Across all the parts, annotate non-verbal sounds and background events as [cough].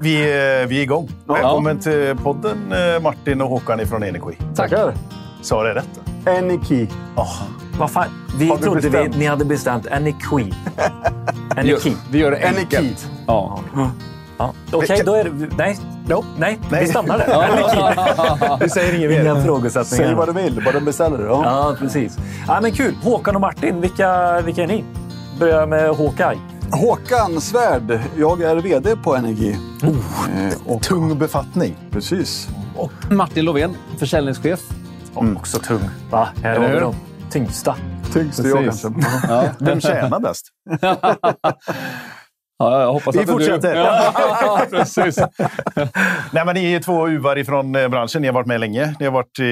Vi, är- vi är igång. Välkommen till podden eh, Martin och Håkan ifrån Energi. Tackar. Sa det rätt? Energi. Oh, Vad fan? Vi Har trodde vi, ni hade bestämt Energi. [laughs] Energi. Vi gör det enkelt. Ja. Ja. Okej, då är det... Nej. Nope. Nej, Nej. vi stannar där. [laughs] [laughs] Vi säger inget Inga mer. frågesättningar. Säg vad du vill, bara beställer du. Ja. Ja, precis. Ja, men kul. Håkan och Martin, vilka, vilka är ni? Börjar med Håkaj. Håkan Svärd. Jag är VD på Energi. Oh. Eh, och, Tung befattning. precis. Och Martin Lovén, försäljningschef. Också tung. Va? Här har vi de tyngsta. Tyngste jag kanske. Ja. Vem tjänar bäst? [laughs] Ja, jag hoppas Vi att det är du. fortsätter. Ja, [laughs] precis. Nej, men ni är två uvar ifrån eh, branschen. Ni har varit med länge. Ni har varit i,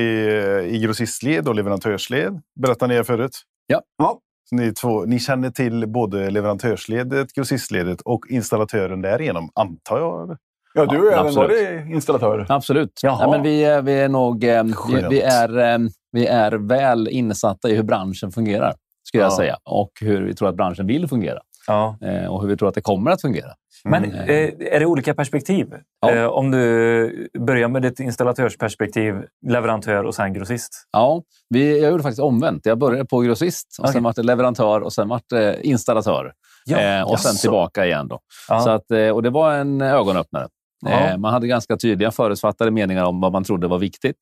i grossistled och leverantörsled. Berättade ni förut. Ja. Ja. Så ni, två, ni känner till både leverantörsledet, grossistledet och installatören därigenom, antar jag? Ja, du har även Absolut. varit installatör. Absolut. Ja, men vi, är- vi är nog eh, vi, vi är, eh, vi är väl insatta i hur branschen fungerar, skulle jag Ja. säga. Och hur vi tror att branschen vill fungera. Ja. Eh, och hur vi tror att det kommer att fungera. Men Mm. eh, är det olika perspektiv? Ja. Eh, om du börjar med ditt installatörsperspektiv, leverantör och sen grossist. Ja, vi, jag gjorde faktiskt omvänt. Jag började på grossist, och Okej. sen vart det leverantör och sen vart det installatör. Ja, och sen jaså. tillbaka igen. Då. Ja. Så att, och det var en ögonöppnare. Ja. Man hade ganska tydliga förutfattade meningar om vad man trodde var viktigt.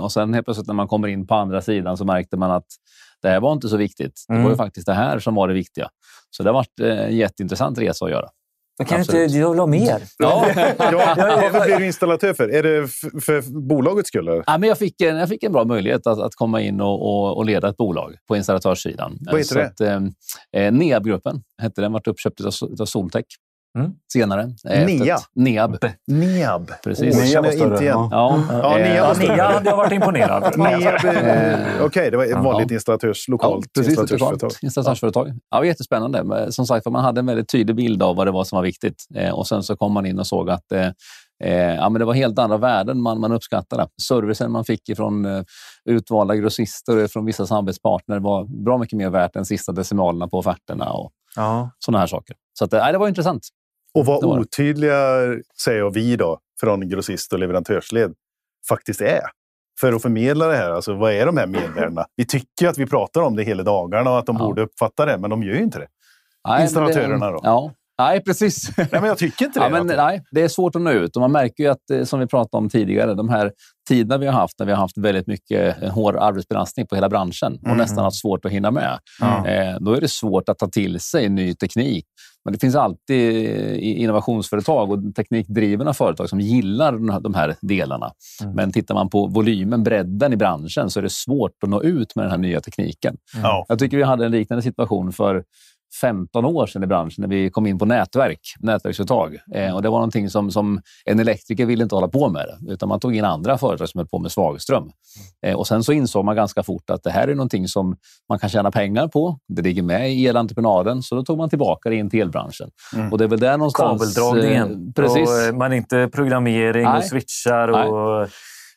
Och sen helt plötsligt när man kommer in på andra sidan så märkte man att det här var inte så viktigt. Det Mm. var ju faktiskt det här som var det viktiga. Så det har varit eh, en jätteintressant resa att göra. Men kan du Absolut. inte du vill ha mer? Ja. [laughs] Ja, varför blir du installatör för? Är det för bolagets skull? Eller? Ja, men jag, fick en, jag fick en bra möjlighet att, att komma in och, och, och leda ett bolag på installatörssidan. Vad heter Så det? Att, eh, eh, NEAB-gruppen hette den, vart uppköpt av, av Soltech Mm. senare. Eh, NEA? efter- NEAB. NEAB. Precis. Åh, NEAB var större, inte ja. Ja, Ja, eh, NEAB Ja, var större. Nia hade jag varit imponerad. [laughs] NEAB, eh, Okej, det var ett vanligt installatörs, lokalt Ja, precis. installatörsföretag. Installatörsföretag. Ja, det var jättespännande. Men som sagt, man hade en väldigt tydlig bild av vad det var som var viktigt. Eh, och sen så kom man in och såg att eh, eh, ja, men det var helt andra värden man, man uppskattade. Servicen man fick ifrån eh, utvalda grossister och från vissa samarbetspartner var bra mycket mer värt än sista decimalerna på offerterna och Ja. sådana här saker. Så att, eh, det var intressant. Och vad otydliga, säger jag, vi då, från grossist och leverantörsled faktiskt är. För att förmedla det här, alltså vad är de här mervärdena? Vi tycker att vi pratar om det hela dagarna och att de Ja. borde uppfatta det, men de gör ju inte det. Nej, Installatörerna det, då? Ja. Nej, precis. Nej, men jag tycker inte [laughs] det. Ja, men, nej, det är svårt att nå ut. Och man märker ju att, eh, som vi pratade om tidigare, de här tiderna vi har haft, när vi har haft väldigt mycket en hård arbetsbelastning på hela branschen och Mm. nästan haft svårt att hinna med. Ja. Eh, då är det svårt att ta till sig ny teknik. Men det finns alltid i- innovationsföretag och teknikdrivna företag som gillar de här delarna. Mm. Men tittar man på volymen, bredden i branschen, så är det svårt att nå ut med den här nya tekniken. Ja. Jag tycker vi hade en liknande situation för 15 år sedan i branschen när vi kom in på nätverk, nätverksuttag. Eh, och det var någonting som, som en elektriker ville inte hålla på med utan man tog in andra företag som höll på med svagström. Eh, och sen så insåg man ganska fort att det här är någonting som man kan tjäna pengar på. Det ligger med i elentreprenaden, så då tog man tillbaka det in till elbranschen. Mm. Och det är väl där någonstans... Kabeldragningen. Eh, precis. Och, man inte programmering Nej. och switchar och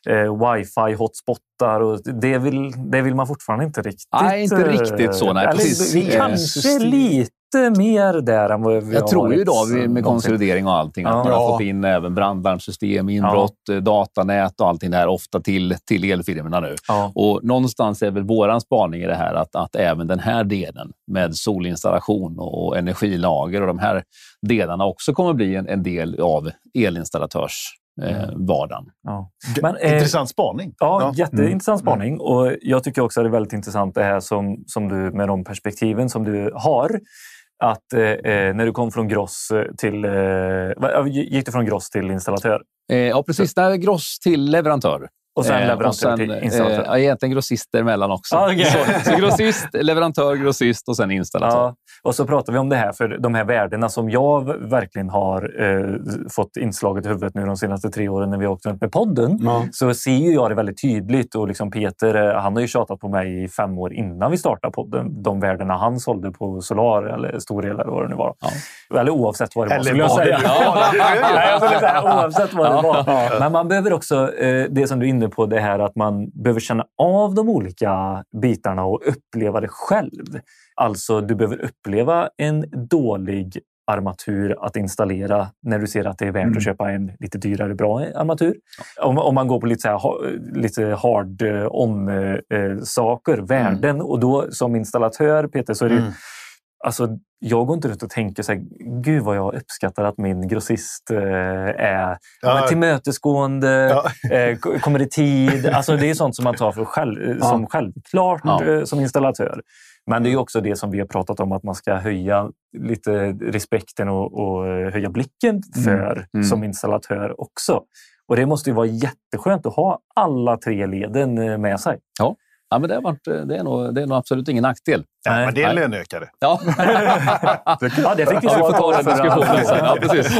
eh, wifi hotspottar. Och det, vill, det vill man fortfarande inte riktigt. Nej, inte eh, riktigt så, nej, eller, precis. Eh, kanske system. lite mer där än vad vi Jag har tror ju idag med någonsin. konsolidering och allting att Ja. man har Ja. fått in även brandlarmsystem, inbrott, eh, datanät och allting där ofta till, till elfirmorna nu. Ja. Och någonstans är väl våran spaning i det här att, att även den här delen med solinstallation och energilager och de här delarna också kommer bli en, en del av elinstallatörssvardagen. Eh, vardagen. Ja. Men, eh, Intressant spaning. Ja, Ja. jätteintressant Mm. spaning. Och jag tycker också att det är väldigt intressant det här som, som du, med de perspektiven som du har. Att eh, eh, när du kom från gross till... Eh, gick du från gross till installatör? Eh, ja, precis. Där är gross till leverantör. Och sen Eh, leverantör och sen, till installatör? Eh, ja, egentligen grossister emellan också. Ah, okej. så, så grossist, [laughs] leverantör, grossist och sen installatör. Ja, och så pratar vi om det här för de här värdena som jag verkligen har eh, fått inslaget i huvudet nu de senaste tre åren när vi har åkt runt med podden. Ja. Så ser ju jag det väldigt tydligt och liksom Peter eh, han har ju tjatat på mig i fem år innan vi startade podden. De värdena han sålde på Solar eller Storel eller vad det nu var. Eller oavsett vad det var Eller skulle jag vad säga. var. [laughs] Nej, jag säga oavsett vad det Ja. var. Men man behöver också, eh, det som du är inne på, det här att man behöver känna av de olika bitarna och uppleva det själv. Alltså, du behöver uppleva en dålig armatur att installera när du ser att det är värt Mm. att köpa en lite dyrare bra armatur. Om, om man går på lite, så här, lite hard eh, on eh, eh, värden. Och då som installatör, Peter, så är det Mm. Alltså, jag går inte runt och tänker så här, gud vad jag uppskattar att min grossist eh, är ja. Ja. men tillmötesgående, Ja. [laughs] eh, kommer i tid. Alltså, det är sånt som man tar för själv, eh, som självklart Ja. eh, som installatör. Men det är ju också det som vi har pratat om, att man ska höja lite respekten och, och eh, höja blicken för Mm. som installatör också. Och det måste ju vara jätteskönt att ha alla tre leden med sig. Ja, men det, har varit, det, är nog, det är nog absolut ingen nackdel. Nej, men det är en löneökare. Ja, [laughs] Ja, det fick vi ja vi får svar ta den diskussionen sen. Ja, precis.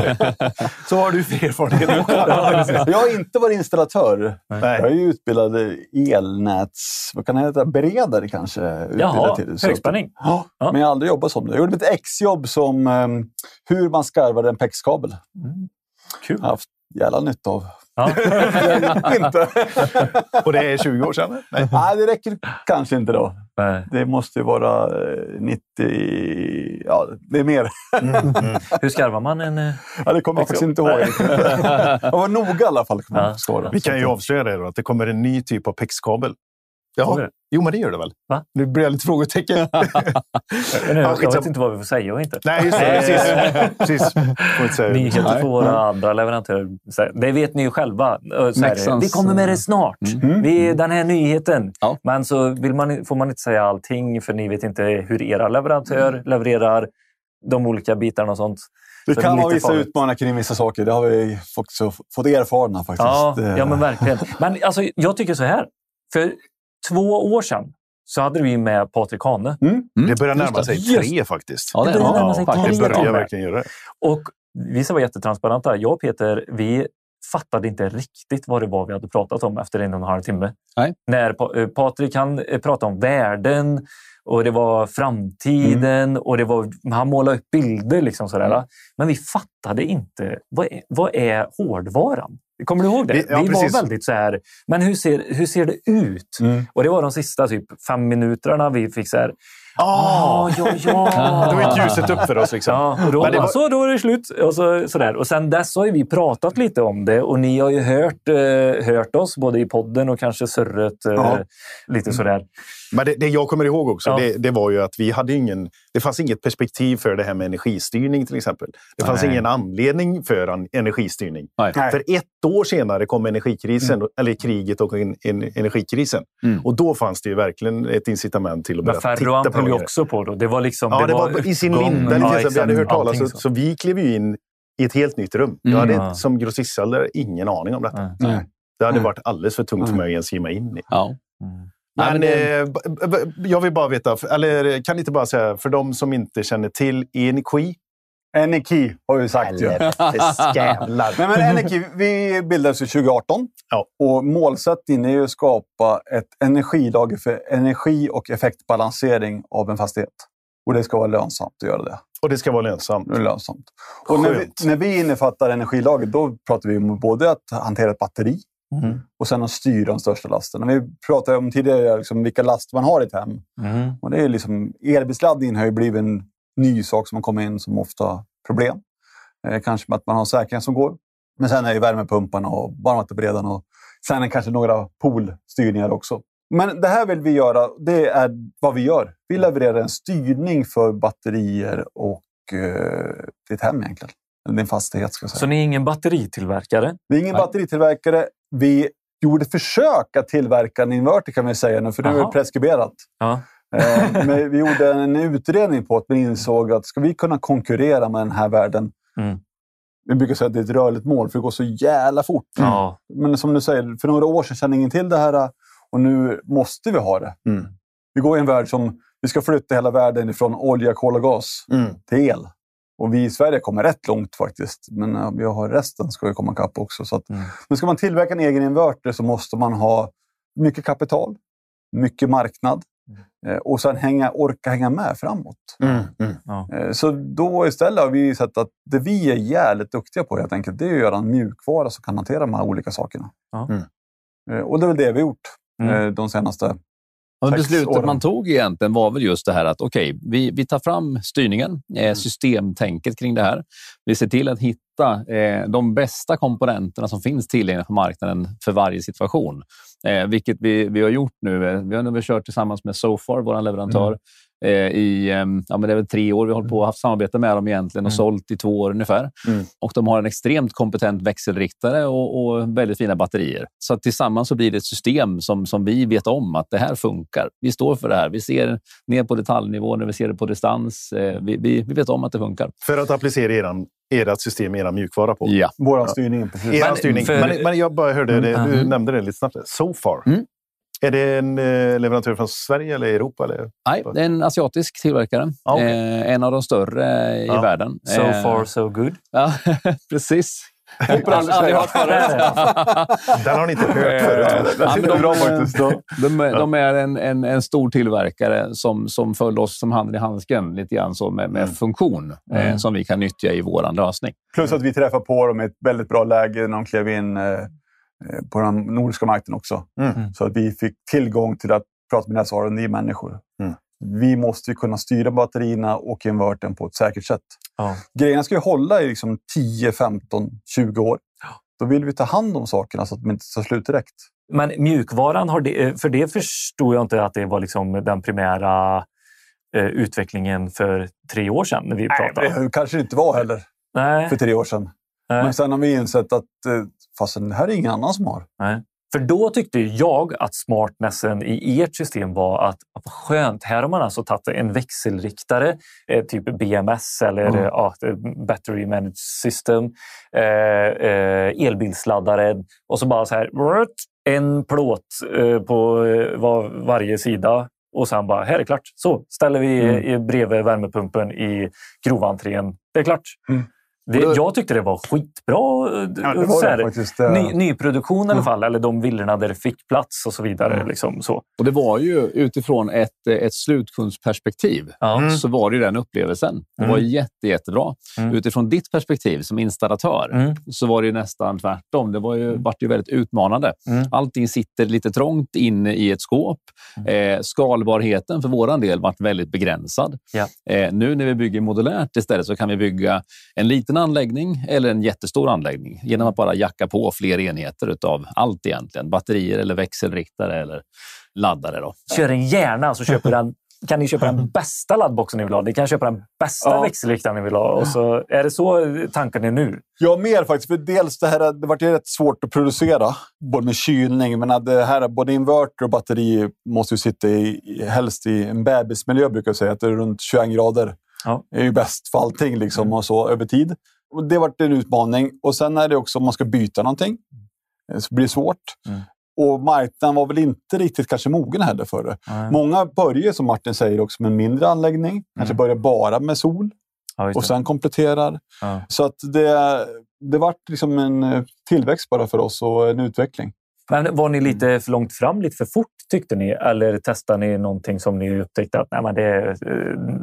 Så har du för erfarenhet. [laughs] Jag har inte varit installatör. Jag Nej. är ju utbildad elnäts... Vad kan det heta? Beredare kanske? Jaha, till. Så- högspänning. Ja, Ja. men jag har aldrig jobbat som det. Jag gjorde mitt exjobb som um, hur man skarvar en PEX-kabel. Kul. Jag har haft jävla nytta av. Ja. [laughs] inte. Och det är 20 år sedan? Nej. Nej, det räcker kanske inte då. Nej. Det måste ju vara eh, 90... Ja, det är mer. Hur skarvar man en... eh, Ja, det kommer jag faktiskt inte ihåg. [laughs] Jag var noga i alla fall. Ja. Vi kan ju avslöja det då, att det kommer en ny typ av PEX-kabel. Ja, jo men det gör det väl? Va? Nu blir jag lite frågetecken. [laughs] Jag, jag vet inte vad vi får säga och inte. Nej, just det. Precis. precis. Nyheter Nej. för våra andra leverantörer. Det vet ni ju själva. Här, vi kommer med det snart. Mm. Vi, den här nyheten. Ja. Men så man, får man inte säga allting för ni vet inte hur era leverantör levererar de olika bitarna och sånt. Det Så kan vara vissa farligt. utmaningar kring vissa saker. Det har vi också fått erfarna faktiskt. Ja, ja, men verkligen. Men alltså, jag tycker så här. För två år sedan så hade vi med Patrik Hane. Mm. Det börjar närma det. sig Just- tre faktiskt. Ja, det, Det börjar ja, närma sig. Det tre. börjar kommer. verkligen göra det. Och vi ska vara jättetransparenta. Jag och Peter, vi fattade inte riktigt vad det var vi hade pratat om efter en och en halv timme. Nej. När Pa- eh, Patrik han eh, pratade om värden och det var framtiden och det var, han målade upp bilder. Liksom sådär. Mm. Men vi fattade inte. Vad är, vad är hårdvaran? Kommer du ihåg det? Vi- ja, vi var väldigt så här, men hur ser, hur ser det ut? Mm. Och det var de sista typ fem minuterna vi fick så här. Ah, Ah, ja, ja. [laughs] Då gick ljuset upp för oss. Liksom. Ja, och då, Men det var- så, då är det slut. Och, så, sådär. och sen dess har vi pratat lite om det och ni har ju hört, eh, hört oss både i podden och kanske surret eh, Ja. lite sådär. Men det, det jag kommer ihåg också, Ja. det, det var ju att vi hade ingen... Det fanns inget perspektiv för det här med energistyrning till exempel. Det fanns Nej. ingen anledning för en energistyrning. Nej. För ett år senare kom energikrisen, eller kriget och en, en, energikrisen. Mm. Och då fanns det ju verkligen ett incitament till att börja titta på höll det. också på då. Det var liksom... Ja, det var i sin linda. Ja, så vi hade hört talas så, så vi klev ju in i ett helt nytt rum. Jag Mm. hade Ja. som grossistsäljare ingen aning om detta. Nej. Det hade Mm. varit alldeles för tungt för Mm. mig att ens ge mig in i. Ja. Mm. Nej, Men, men eh, jag vill bara veta, eller kan ni inte bara säga, för de som inte känner till Energi. Energi har vi sagt ju. Nej, men Energi, vi bildades ju 2018 Ja. och målsättningen är ju att skapa ett energilager för energi och effektbalansering av en fastighet. Och det ska vara lönsamt att göra det. Och det ska vara lönsamt. Det är lönsamt. Och när vi, när vi innefattar energilager, då pratar vi om både att hantera ett batteri Mm. och sen att styra den största lasten. Vi pratade om tidigare liksom vilka laster man har i ett hem. Mm. Och det är liksom, elbilsladdningen har ju blivit en ny sak som har kommit in som ofta problem. Eh, kanske att man har säkring som går. Men sen är ju värmepumparna och varmvattenberedaren och sen är kanske några poolstyrningar också. Men det här vill vi göra. Det är vad vi gör. Vi levererar en styrning för batterier och eh, ditt hem egentligen. Din fastighet ska jag säga. Så ni är ingen batteritillverkare? Vi är ingen Nej. batteritillverkare. Vi gjorde försök att tillverka en inverter kan vi säga nu, för nu är det preskriberat. Ja. Eh, Men vi gjorde en utredning på att vi insåg att ska vi kunna konkurrera med den här världen. Mm. Vi brukar säga att det är ett rörligt mål, för det går så jävla fort. ja. Men som du säger, för några år sedan kände ingen till det här och nu måste vi ha det. Mm. Vi går i en värld som vi ska flytta hela världen från olja, kol och gas Mm. till el. Och vi i Sverige kommer rätt långt faktiskt. Men eh, vi har resten ska ju komma ikapp också. Så att, Mm. Men ska man tillverka en egen inverter så måste man ha mycket kapital, mycket marknad eh, och sen hänga, orka hänga med framåt. Mm. Mm. Eh, Så då istället har vi sett att det vi är jävligt duktiga på helt enkelt, det är att göra en mjukvara som kan hantera de här olika sakerna. Ja. Mm. Och det är väl det vi har gjort Mm. de senaste Sex beslutet man tog egentligen var väl just det här att okej, vi, vi tar fram styrningen, eh, systemtänket kring det här. Vi ser till att hitta eh, de bästa komponenterna som finns tillgängliga på marknaden för varje situation. Eh, vilket vi, vi har gjort nu. Vi har nu kört tillsammans med Sofar, vår leverantör, eh, i eh, ja, men det är väl tre år. Vi har hållit på och haft samarbete med dem egentligen och sålt i två år ungefär. Mm. Och de har en extremt kompetent växelriktare och, och väldigt fina batterier. Så att tillsammans så blir det ett system som, som vi vet om att det här funkar. Vi står för det här. Vi ser ner på detaljnivå när vi ser det på distans. Eh, vi, vi, vi vet om att det funkar. För att applicera eran, ert system, era mjukvara på. Ja. Vår styrning, Men styrning. för- Men, men jag bara hörde det, du Mm. nämnde det lite snabbt. So far. Mm. Är det en eh, leverantör från Sverige eller Europa? Eller? Nej, det är en asiatisk tillverkare. Ja, okej. eh, en av de större i Ja. världen. So Eh, far so good. Ja, [laughs] precis. Hoppas Aldrig aldrig hört förut. [laughs] Den har ni inte hört Eh, förut. ja, men de, bra faktiskt. Då. De, är- de är en, en, en stor tillverkare som, som föll oss som handen i handsken lite grann så med, med Mm. funktion eh, Mm. som vi kan nyttja i vår lösning. Plus att vi träffar på dem i ett väldigt bra läge när de klev in eh, eh, på den nordiska marknaden också. Mm. Så att vi fick tillgång till att prata med deras R&D människor Mm. Vi måste ju kunna styra batterierna och invertern på ett säkert sätt. Ja. Grejerna ska ju hålla i liksom 10, 15, 20 år. Då vill vi ta hand om sakerna så att de inte tar slut direkt. Men mjukvaran, har det, för det förstod jag inte att det var liksom den primära eh, utvecklingen för tre år sedan när vi pratade. det kanske inte var heller Nej, för tre år sedan. Nej, Men sen har vi insett att eh, fastän det här är ingen annan som har. nej. För då tyckte jag att smartnessen i ert system var att vad skönt, här har man alltså tagit en växelriktare, eh, typ BMS eller Mm. eh, ja, Battery Managed System, eh, eh, elbilsladdare och så bara så här, en plåt eh, på eh, var, varje sida och sen bara, här är klart. Så ställer vi Mm. bredvid värmepumpen i groventrén. Det är klart. Mm. Det, då- jag tyckte det var skitbra. Ja, det så var här, det faktiskt. eh, Ny, nyproduktion i alla fall, eller de villorna där det fick plats och så vidare. Mm. Liksom, så. Och det var ju utifrån ett, ett slutkundsperspektiv. Mm. så var det ju den upplevelsen. Det Mm. var jätte, jättebra. Mm. Utifrån ditt perspektiv som installatör Mm. så var det ju nästan tvärtom. Det var ju, vart ju väldigt utmanande. Mm. Allting sitter lite trångt inne i ett skåp. Eh, skalbarheten för vår del varit väldigt begränsad. Ja. Eh, nu när vi bygger modulärt istället så kan vi bygga en liten anläggning eller en jättestor anläggning genom att bara jacka på fler enheter av allt egentligen. Batterier eller växelriktare eller laddare. Då. Kör den gärna så köper den kan ni köpa den [laughs] bästa laddboxen ni vill ha. Ni kan köpa den bästa Ja. växelriktaren ni vill ha. Och så, är det så tanken är nu? Ja, mer faktiskt. För dels det här, det vart ju rätt svårt att producera, både med kylning, men att det här, både inverter och batteri måste ju sitta i, i- helst i en bebismiljö, brukar jag säga. Att det är runt 21 grader. Ja. Det är ju bäst för allting liksom, och så över tid. Och det vart en utmaning. Och sen är det också om man ska byta någonting. eh, Så blir det svårt. Mm. Och marknaden var väl inte riktigt kanske mogen heller för det. Många börjar, som Martin säger, också med en mindre anläggning. Kanske börjar bara med sol Ja, och sen kompletterar. Ja. Så att det, det vart liksom en eh, tillväxt bara för oss och en utveckling. Men var ni lite för långt fram, lite för fort tyckte ni? Eller testade ni någonting som ni upptäckte att nej, men det, är,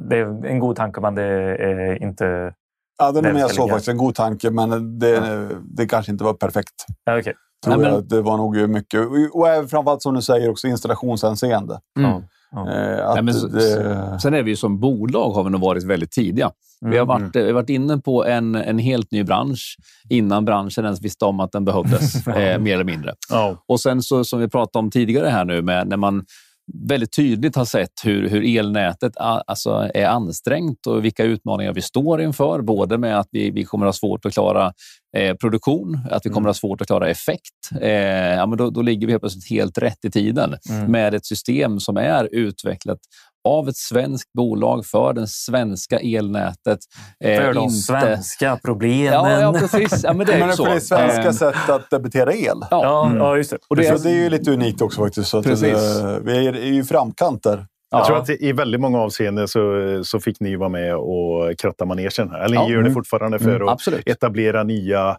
det är en god tanke men det är inte... Ja, det är mer så faktiskt. En god tanke, men det, det kanske inte var perfekt. Ja, okej. Tror Nej, men- jag. Det var nog mycket. Och- framförallt som du säger också installationshänseende. Ja. Ja. Eh, Nej, men så- det, Sen är vi ju som bolag har vi nog varit väldigt tidiga. Vi har varit, vi har varit inne på en, en helt ny bransch innan branschen ens visste om att den behövdes, [laughs] eh, mer eller mindre. Ja. Och sen så, som vi pratade om tidigare här nu, med, när man väldigt tydligt har sett hur, hur elnätet a- alltså är ansträngt och vilka utmaningar vi står inför. Både med att vi, vi kommer att ha svårt att klara eh, produktion, att vi kommer att ha svårt att klara effekt. Eh, ja, men då, då ligger vi helt plötsligt helt rätt i tiden Mm. med ett system som är utvecklat av ett svenskt bolag för det svenska elnätet. Eh, För de inte- svenska problemen. Ja, ja, precis. Ja, men det är [laughs] men så. för det svenska Eh, sättet att debitera el. ja. Ja, Mm. ja, just det. Och det Så är, det är ju lite unikt också faktiskt. Så att Precis. det, vi är, är ju i framkant där. Jag Ja. tror att i väldigt många avseenden så, så fick ni vara med och kratta manegen här. Eller Ja. ni gör det Mm. fortfarande för Mm, att absolut. etablera nya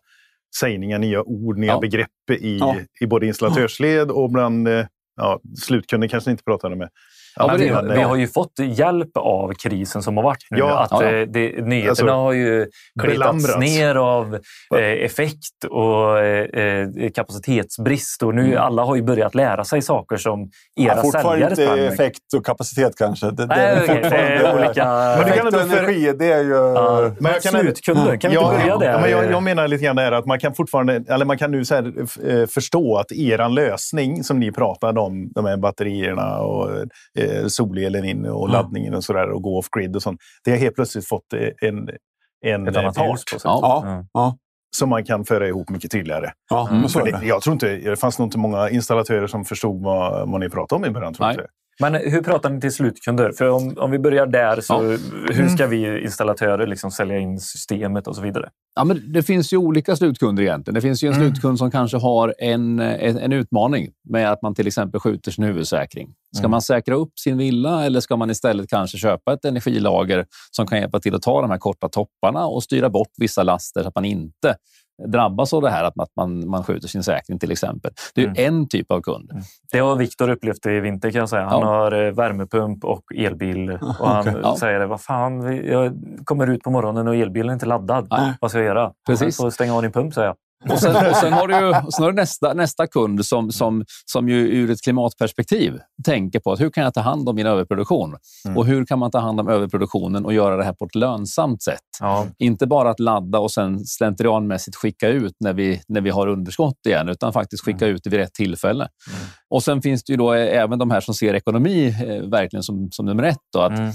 sägningar, nya ord, nya Ja. begrepp i, Ja. i både installatörsled och bland eh, ja, slutkunder kanske ni inte pratade med. Ja, men vi, det- vi har ju fått hjälp av krisen som har varit nu. Ja, att, ja, eh, Det, nyheterna Alltså, har ju belamrats. ner av eh, effekt och eh, kapacitetsbrist. Och nu Mm. alla har ju börjat lära sig saker som era Ja, fortfarande säljare inte effekt och kapacitet kanske. Det, det Nej, okej, det är olika... Men det kan Effekt och energi, det är ju... Ja. Men jag kan- Slutkunder, kan vi inte börja där? Men jag, jag menar lite grann det här att man kan fortfarande, eller man kan nu så här, eh, förstå att eran lösning som ni pratade om, de här batterierna och eh, solelen in och laddningen och sådär och gå off-grid och sånt. Det har helt plötsligt fått eh, en, en Ett annat på sig. Ja. Ja, Mm. ja, som man kan föra ihop mycket tydligare. ja Mm. det, jag tror inte, det fanns nog inte många installatörer som förstod vad, vad ni pratade om i början. Tror Nej. inte. Men hur pratar ni till slutkunder? För om, om vi börjar där, så Ja. hur ska vi installatörer liksom sälja in systemet och så vidare? Ja, men det finns ju olika slutkunder egentligen. Det finns ju en slutkund som kanske har en, en, en utmaning med att man till exempel skjuter sin huvudsäkring. Ska Mm. man säkra upp sin villa eller ska man istället kanske köpa ett energilager som kan hjälpa till att ta de här korta topparna och styra bort vissa laster så att man inte drabbas av det här att man- man, skjuter sin säkring till exempel. Det är ju en typ av kund. Det har Viktor upplevt i vinter kan jag säga. Han Ja. har eh, värmepump och elbil. [laughs] Och han Okej. Ja. säger vad fan, jag kommer ut på morgonen och elbilen är inte laddad. Nej. Vad ska jag göra? Precis. Jag får stänga av din pump, säger jag. Och sen, och sen har du, ju, sen har du nästa, nästa kund som, som, som ju ur ett klimatperspektiv tänker på att hur kan jag ta hand om min överproduktion? Mm. Och hur kan man ta hand om överproduktionen och göra det här på ett lönsamt sätt? Ja. Inte bara att ladda och sen slentrianmässigt skicka ut när vi, när vi har underskott igen, utan faktiskt skicka ut det vid rätt tillfälle. Och sen finns det ju då även de här som ser ekonomi eh, verkligen som, som nummer ett. Då, att Mm.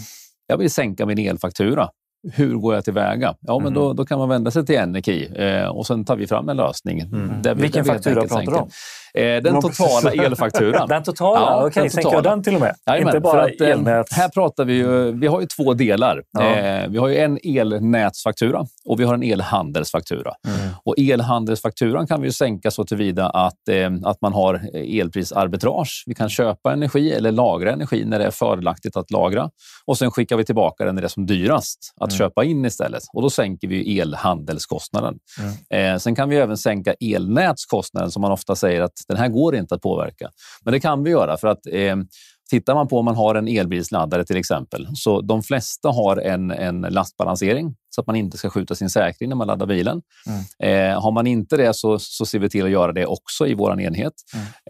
jag vill sänka min elfaktura. Hur går jag tillväga? Ja, men då, då kan man vända sig till Energi eh, och sen tar vi fram en lösning. Där vi, Vilken där faktura pratar du om? Eh, den totala elfakturan. [laughs] Den totala? Ja, Okej, den sänker jag den till och med? Jajamän, inte bara att, eh, elnät? Här pratar vi ju, vi har ju två delar. Ja. Eh, vi har ju en elnätsfaktura och vi har en elhandelsfaktura. Mm. Och elhandelsfakturan kan vi ju sänka så tillvida att, att man har elprisarbitrage. Vi kan köpa energi eller lagra energi när det är fördelaktigt att lagra. Och sen skickar vi tillbaka den när det är som dyrast att Mm. köpa in istället. Och då sänker vi elhandelskostnaden. Mm. Sen kan vi även sänka elnätskostnaden som man ofta säger att den här går inte att påverka. Men det kan vi göra för att eh, Tittar man på om man har en elbilsladdare till exempel, så de flesta har en, en lastbalansering så att man inte ska skjuta sin säkring när man laddar bilen. Eh, har man inte det så, så ser vi till att göra det också i vår enhet.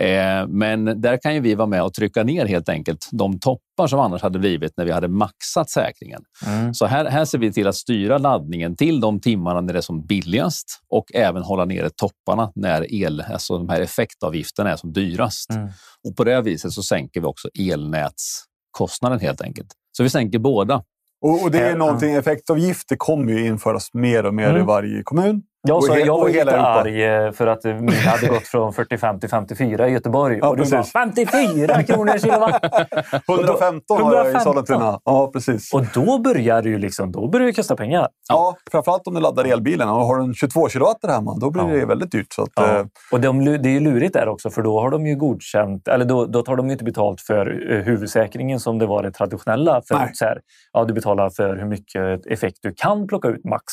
Eh, men där kan ju vi vara med och trycka ner helt enkelt de toppar som annars hade blivit när vi hade maxat säkringen. Mm. Så här, här ser vi till att styra laddningen till de timmarna när det är som billigast och även hålla nere topparna när el, alltså de här effektavgifterna är som dyrast. Mm. Och på det viset så sänker vi också elnätskostnaden helt enkelt. Så vi sänker båda. Och, och det är Ja. någonting, effektavgifter kommer ju införas mer och mer Mm. i varje kommun. Sa, he- jag var lite Europa. arg eh, för att min hade gått från [laughs] 45 till 54 i Göteborg. Ja, och du bara, precis. 54 kronor kilowatt! [laughs] 115 har jag i 115. Sollentuna. Ja, precis. Och då börjar det ju liksom, då börjar det kosta pengar. Ja, framförallt om du laddar elbilen. Och har en 22 kilowatt hemma, då blir Ja. det väldigt dyrt. Så att, Ja. eh, Och de, det är ju lurigt där också, för då har de ju godkänt, eller då, då tar de ju inte betalt för eh, huvudsäkringen som det var det traditionella. Nej. För, så här, ja, du betalar för hur mycket effekt du kan plocka ut max.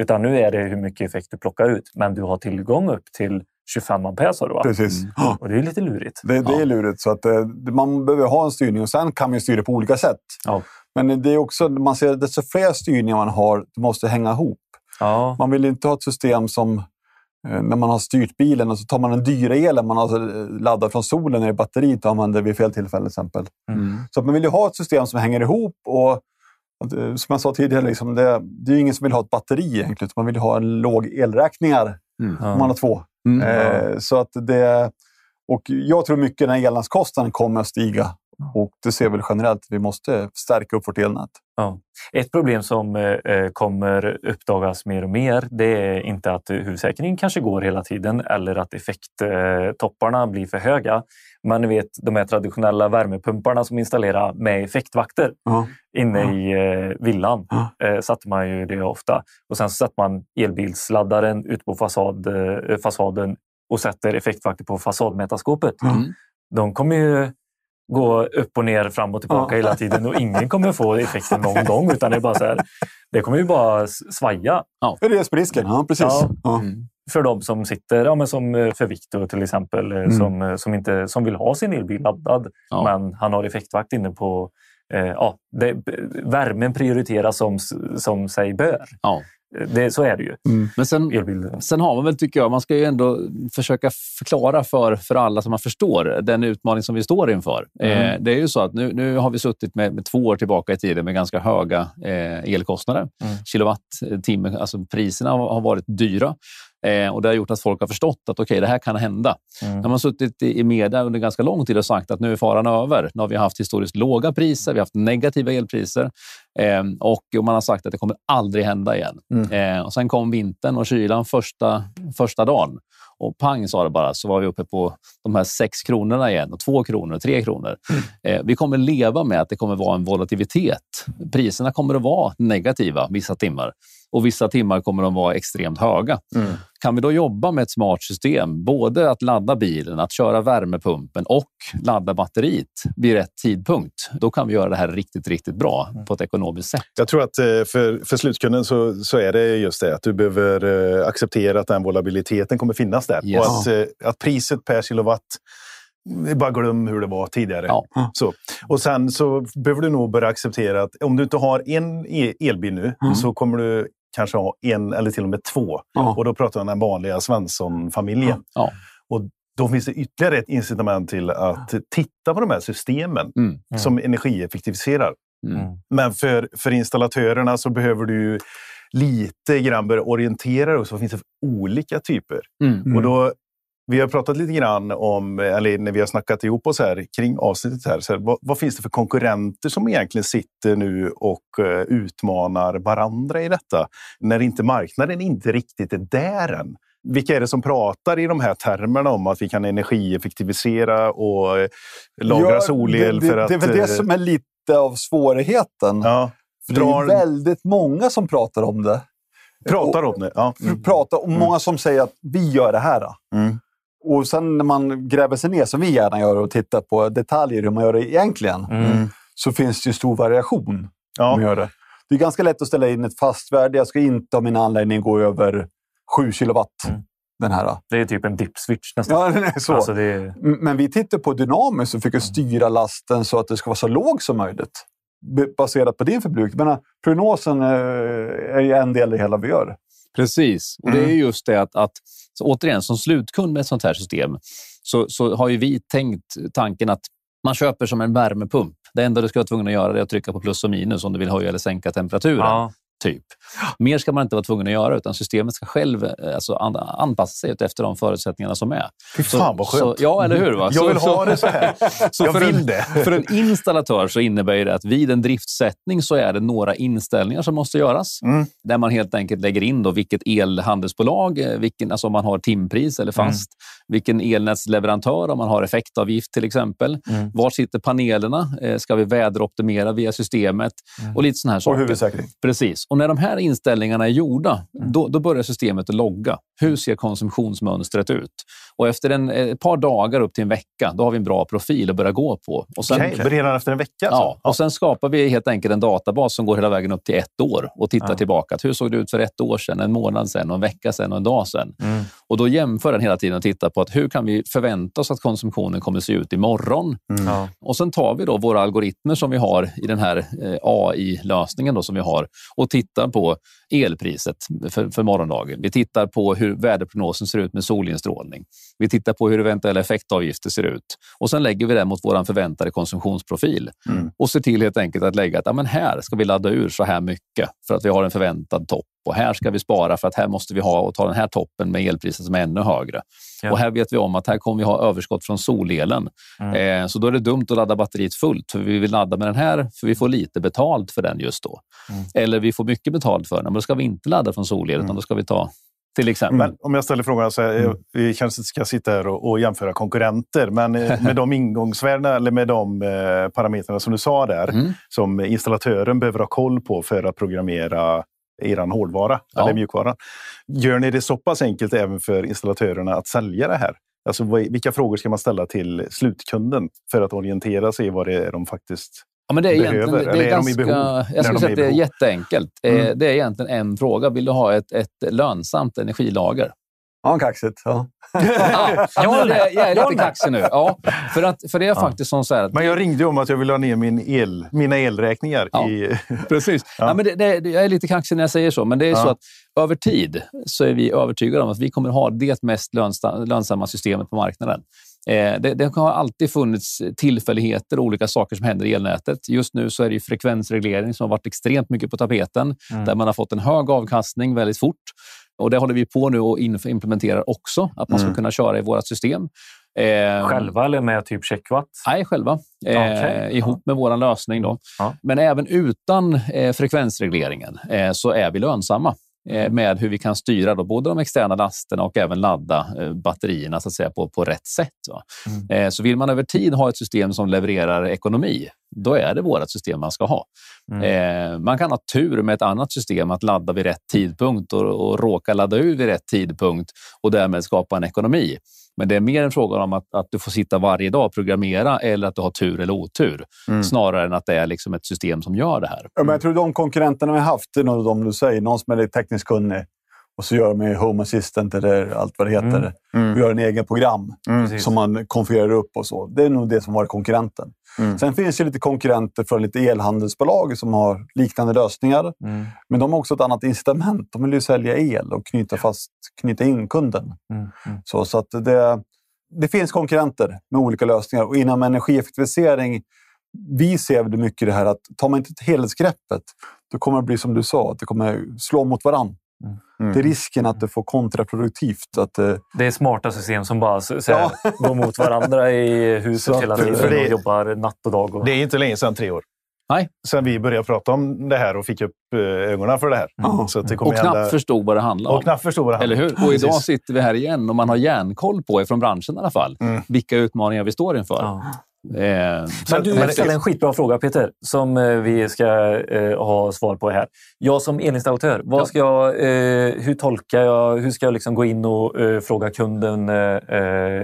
Utan nu är det hur mycket effekt du plockar ut, men du har tillgång upp till 25 ampere sa du va? precis. Ja. Och det är lite lurigt. Det, det är lurigt. Så att, eh, man behöver ha en styrning och sen kan man styra på olika sätt. Ja. Men det är också, man ser att desto fler styrningar man har, det måste hänga ihop. Ja. Man vill inte ha ett system som eh, när man har styrt bilen och så tar man den dyra elen man har eh, laddat från solen i batteriet och använder vid fel tillfälle. Till exempel. Så att man vill ju ha ett system som hänger ihop. och Som jag sa tidigare, liksom, det, det är ju ingen som vill ha ett batteri egentligen. utan Man vill ha en låg elräkningar om man har två. Mm. Eh, så att det, och jag tror mycket den här elnätskostnaden kommer att stiga. Och det ser väl generellt att vi måste stärka upp vårt elnät. Ja. Ett problem som eh, eh, kommer uppdagas mer och mer det är inte att eh, huvudsäkringen kanske går hela tiden eller att effekttopparna blir för höga. Men ni vet de här traditionella värmepumparna som installerar med effektvakter Ja. inne Ja. i eh, villan Ja. eh, satte man ju det ofta. Och sen så sätter man elbilsladdaren ut på fasad, eh, fasaden och sätter effektvakter på fasadmätarskåpet. Mm. De kommer ju gå upp och ner, fram och tillbaka Ja. hela tiden och ingen kommer få effekten någon gång. Utan det, är bara så här, det kommer ju bara svaja. Det är det som är risken. Ja, precis. Ja. Ja. Mm. För de som sitter, ja, men som eh, för Viktor till exempel, mm. som, som, inte, som vill ha sin elbil laddad, ja. men han har effektvakt inne på eh, ja, det, värmen prioriteras som, som sig bör. Ja. Det, så är det ju. Mm. Men sen, sen har man väl, tycker jag, man ska ju ändå försöka förklara för, för alla som man förstår den utmaning som vi står inför. Mm. Eh, det är ju så att nu, nu har vi suttit med, med två år tillbaka i tiden med ganska höga eh, elkostnader. Mm. Kilowattimme, alltså priserna har, har varit dyra. Eh, och Det har gjort att folk har förstått att okay, det här kan hända. Mm. När man suttit i, i media under ganska lång tid och sagt att nu är faran över. Nu har vi haft historiskt låga priser, vi har haft negativa elpriser eh, och, och, man har sagt att det kommer aldrig hända igen. Mm. Eh, och Sen kom vintern och kylan första, första dagen. Och pang sa det bara, så var vi uppe på de här sex kronorna igen. och Två kronor och tre kronor. Mm. Eh, vi kommer leva med att det kommer vara en volatilitet. Priserna kommer att vara negativa vissa timmar och vissa timmar kommer de vara extremt höga. Mm. Kan vi då jobba med ett smart system, både att ladda bilen, att köra värmepumpen och ladda batteriet vid rätt tidpunkt, då kan vi göra det här riktigt, riktigt bra mm. på ett ekonomiskt sätt. Jag tror att eh, för, för slutkunden så, så är det just det att du behöver eh, acceptera att den volatiliteten kommer finnas där yes. och att, eh, att priset per kilowatt bara glöm hur det var tidigare. Ja. Så. Och sen så behöver du nog börja acceptera att om du inte har en e-, elbil nu mm. så kommer du kanske ha en eller till och med två. Ja. Och då pratar jag om den vanliga Svensson-familjen. Ja. Och då finns det ytterligare ett incitament till att titta på de här systemen mm. Mm. som energieffektiviserar. Mm. Men för, för installatörerna så behöver du lite grann börja orientera dig. Vad finns det för olika typer? Mm. Och då vi har pratat lite grann om, eller när vi har snackat ihop oss här kring avsnittet här, så här, vad, vad, finns det för konkurrenter som egentligen sitter nu och uh, utmanar varandra i detta? När inte marknaden inte riktigt är där än. Vilka är det som pratar i de här termerna om att vi kan energieffektivisera och uh, lagra ja, solel? Det, för att, det är väl det eh, som är lite av svårigheten. Ja, för det är väldigt många som pratar om det. Pratar om det? Ja. Mm. Pratar, och många som säger att vi gör det här. Mm. Och sen när man gräver sig ner, som vi gärna gör, och tittar på detaljer hur man gör det egentligen, mm. så finns det ju stor variation. Ja. Man gör det. det är ganska lätt att ställa in ett fast värde. Jag ska inte ha min anläggning gå över 7 kilowatt. Mm. Den här. Det är typ en dip-switch nästan. Ja, [laughs] är så. Alltså är... Men vi tittar på dynamiskt och försöker mm. styra lasten så att det ska vara så låg som möjligt. Baserat på din förbrukning. Men prognosen är ju en del i det hela vi gör. Precis. Och Det är mm. just det att, att återigen, som slutkund med ett sånt här system så, så har ju vi tänkt tanken att man köper som en värmepump. Det enda du ska vara tvungen att göra är att trycka på plus och minus om du vill höja eller sänka temperaturen. Ja. Typ. Mer ska man inte vara tvungen att göra, utan systemet ska själv eh, alltså, anpassa sig efter de förutsättningarna som är. Fy fan vad skönt! Så, ja, eller hur? Va? Jag vill ha det så här. [laughs] Så jag vill en, det. För en installatör så innebär det att vid en driftsättning så är det några inställningar som måste göras. Mm. Där man helt enkelt lägger in då vilket elhandelsbolag, eh, vilken, alltså om man har timpris eller fast, mm. vilken elnätsleverantör, om man har effektavgift till exempel. Mm. Var sitter panelerna? Eh, ska vi väderoptimera via systemet? Mm. Och lite sådana här saker. Och huvudsäkring. Precis. Och när de här inställningarna är gjorda, mm. då, då, börjar systemet att logga. Hur ser konsumtionsmönstret ut? Och efter en, ett par dagar upp till en vecka, då har vi en bra profil att börja gå på. Och sen, okay, redan efter en vecka? Alltså. Ja, och sen skapar vi helt enkelt en databas som går hela vägen upp till ett år och tittar ja. tillbaka. Hur såg det ut för ett år sedan, en månad sedan, en vecka sedan och en dag sedan? Mm. Och då jämför den hela tiden och tittar på att hur kan vi förvänta oss att konsumtionen kommer att se ut imorgon? Mm. Ja. Och sen tar vi då våra algoritmer som vi har i den här eh, AI-lösningen som vi har och tittar på elpriset för, för morgondagen. Vi tittar på hur väderprognosen ser ut med solinstrålning. Vi tittar på hur eventuella effektavgifter ser ut och sen lägger vi det mot vår förväntade konsumtionsprofil mm. och ser till helt enkelt att lägga att ja, men här ska vi ladda ur så här mycket för att vi har en förväntad topp och här ska vi spara för att här måste vi ha och ta den här toppen med elpriset som är ännu högre. Ja. Och här vet vi om att här kommer vi ha överskott från solelen. Mm. Eh, så då är det dumt att ladda batteriet fullt för vi vill ladda med den här för vi får lite betalt för den just då. Mm. Eller vi får mycket betalt för den, men då ska vi inte ladda från solel mm. utan då ska vi ta till exempel. Men om jag ställer frågan, så här, mm. vi kanske inte ska sitta här och, och, jämföra konkurrenter, men eh, med de [laughs] ingångsvärdena eller med de eh, parametrarna som du sa där, mm. som installatören behöver ha koll på för att programmera er hårdvara ja. eller mjukvara. Gör ni det så pass enkelt även för installatörerna att sälja det här? Alltså, vilka frågor ska man ställa till slutkunden för att orientera sig i vad det är de faktiskt Ja, men det är behöver? Det är, det är ganska, de behov, jag skulle säga att det är jätteenkelt. Eh, mm. Det är egentligen en fråga. Vill du ha ett, ett lönsamt energilager? Ja, kaxigt. Ja. Ja, ja, jag, jag är lite kaxig nu. Ja, för, att, för det är faktiskt som så här att Men jag ringde om att jag vill ha ner min el, mina elräkningar. Ja. I, [laughs] Precis. Ja. men det, det, jag är lite kaxig när jag säger så, men det är så att över tid så är vi övertygade om att vi kommer ha det mest lönsa, lönsamma systemet på marknaden. Eh, det, det har alltid funnits tillfälligheter och olika saker som händer i elnätet. Just nu så är det ju frekvensreglering som har varit extremt mycket på tapeten, där man har fått en hög avkastning väldigt fort. Och Det håller vi på nu och implementerar också, att man ska kunna köra i vårt system. Eh, Själva eller med typ checkwatt? Nej, själva. Eh, Okej. ihop med vår lösning. Då. Ja. Men även utan eh, frekvensregleringen eh, så är vi lönsamma eh, med hur vi kan styra då, både de externa lasterna och även ladda eh, batterierna så, att säga, på, på rätt sätt. Mm. Så vill man över tid ha ett system som levererar ekonomi, då är det vårt system man ska ha. Mm. Eh, man kan ha tur med ett annat system att ladda vid rätt tidpunkt och, och råka ladda ur vid rätt tidpunkt och därmed skapa en ekonomi. Men det är mer en fråga om att, att du får sitta varje dag och programmera eller att du har tur eller otur. Snarare än att det är liksom ett system som gör det här. Ja, men jag tror de konkurrenterna vi har haft, det är nog de du säger. Någon som är lite tekniskt kunnig och så gör de med Home Assistant eller allt vad det heter. Och gör en egen program Precis. som man konfigurerar upp och så. Det är nog det som varit konkurrenten. Sen finns det lite konkurrenter från lite elhandelsbolag som har liknande lösningar. Mm. Men de har också ett annat incitament. De vill ju sälja el och knyta, fast, knyta in kunden. Mm. Mm. Så, så att det, det finns konkurrenter med olika lösningar. Och inom energieffektivisering, vi ser det mycket det här att tar man inte ett helhetsgreppet, då kommer det bli som du sa, att det kommer slå mot varandra. Mm. Det är risken att det får kontraproduktivt. Att, eh, Det är smarta system som bara så, så här, [laughs] går mot varandra i huset hela för tiden det- och jobbar natt och dag. Och, det är inte länge sedan, tre år. Nej. Sen vi började prata om det här och fick upp eh, ögonen för det här. Ja. Så att det Och knappt hända... förstod vad det handlade om. och knappt förstod vad det Eller handlar hur? Och idag sitter vi här igen och man har järnkoll på, från branschen i alla fall, Mm. vilka utmaningar vi står inför. Ja. Eh, Men du men- ställde en skitbra fråga Peter, som eh, vi ska eh, ha svar på här. Jag som elinstallatör, vad ska jag, eh, hur tolkar jag, hur ska jag liksom gå in och eh, fråga kunden eh,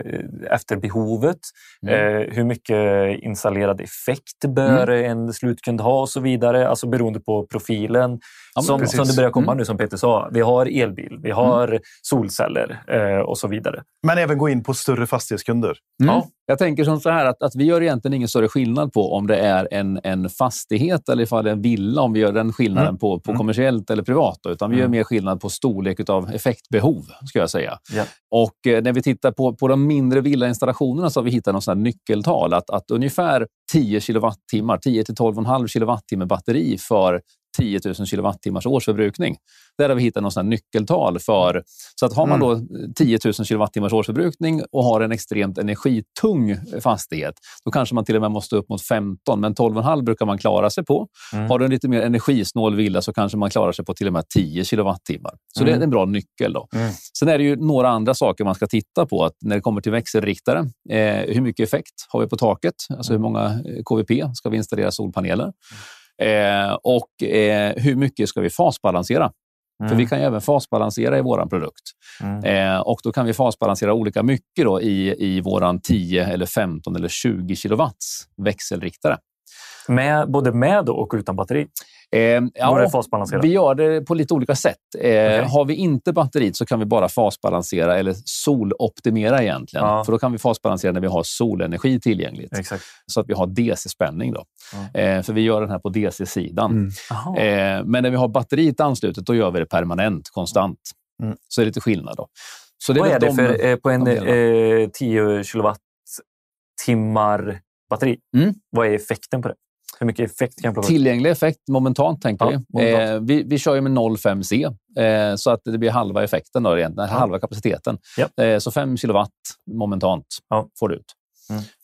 efter behovet? Mm. Hur mycket installerad effekt bör en slutkund ha och så vidare, alltså beroende på profilen. Ja, som, precis. som det börjar komma Mm. nu som Peter sa, vi har elbil, vi har solceller eh, och så vidare. Men även gå in på större fastighetskunder. Mm. Ja. Jag tänker som så här att, att vi gör egentligen ingen större skillnad på om det är en, en fastighet eller ifall det är en villa, om vi gör den skillnaden Mm. på, på kommersiellt eller privat. Då, utan vi gör Mm. mer skillnad på storlek av effektbehov, ska jag säga. Ja. Och eh, när vi tittar på, på de mindre villainstallationerna så har vi hittat någon sån här nyckeltal att, att ungefär 10 kilowattimmar, 10 till 12,5 kilowattimme batteri för 10 000 kilowattimmars årsförbrukning. Där har vi hittat någon här nyckeltal för... Så att har man då 10 000 kilowattimmars årsförbrukning och har en extremt energitung fastighet, då kanske man till och med måste upp mot 15, men 12,5 brukar man klara sig på. Mm. Har du en lite mer energisnål villa så kanske man klarar sig på till och med 10 kilowattimmar. Så det är en bra nyckel. Då. Mm. Sen är det ju några andra saker man ska titta på. Att när det kommer till växelriktare, eh, hur mycket effekt har vi på taket? Alltså hur många eh, KVP ska vi installera solpaneler? Eh, och eh, hur mycket ska vi fasbalansera? För vi kan ju även fasbalansera i vår produkt. Mm. Eh, och då kan vi fasbalansera olika mycket då i, i våran 10, eller 15 eller 20 kilowatts växelriktare. Med, både med och utan batteri? Eh, fasbalansera? vi gör det på lite olika sätt. Eh, Okej. Har vi inte batteriet så kan vi bara fasbalansera eller soloptimera egentligen. Ja. För då kan vi fasbalansera när vi har solenergi tillgängligt. Exakt. Så att vi har DC-spänning. Då. Eh, för vi gör den här på DC-sidan. Mm. Aha. Eh, men när vi har batteriet anslutet, då gör vi det permanent, konstant. Mm. Så det är lite skillnad. Då. Så det Vad är det de- för, eh, på en de delarna. eh, 10 kilowattimmar batteri? Mm. Vad är effekten på det? Hur mycket effekt kan plocka? Tillgänglig effekt momentant, tänker Ja, vi. momentant. Eh, vi. Vi kör ju med 0,5C, eh, så att det blir halva effekten, då, egentligen, halva kapaciteten. Ja. Eh, så 5 kilowatt momentant Ja. får du ut.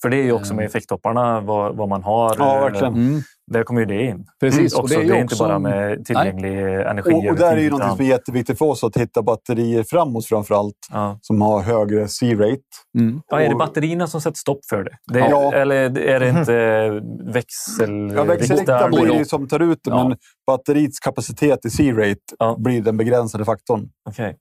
För det är ju också med effekttopparna vad, vad man har. Ja, eh, verkligen. Mm. Där kommer ju det in. Precis. Också, och det är, det är inte också... bara med tillgänglig energi Och, och där är ju något som är jätteviktigt för oss att hitta batterier framåt framför allt. Ja. Som har högre C-rate. Mm. Ja, är det batterierna som sätter stopp för det? det Ja. Eller är det inte [laughs] växel... Ja, växelriktaren blir det som tar ut det, men batteriets kapacitet i C-rate blir den begränsade faktorn Okej.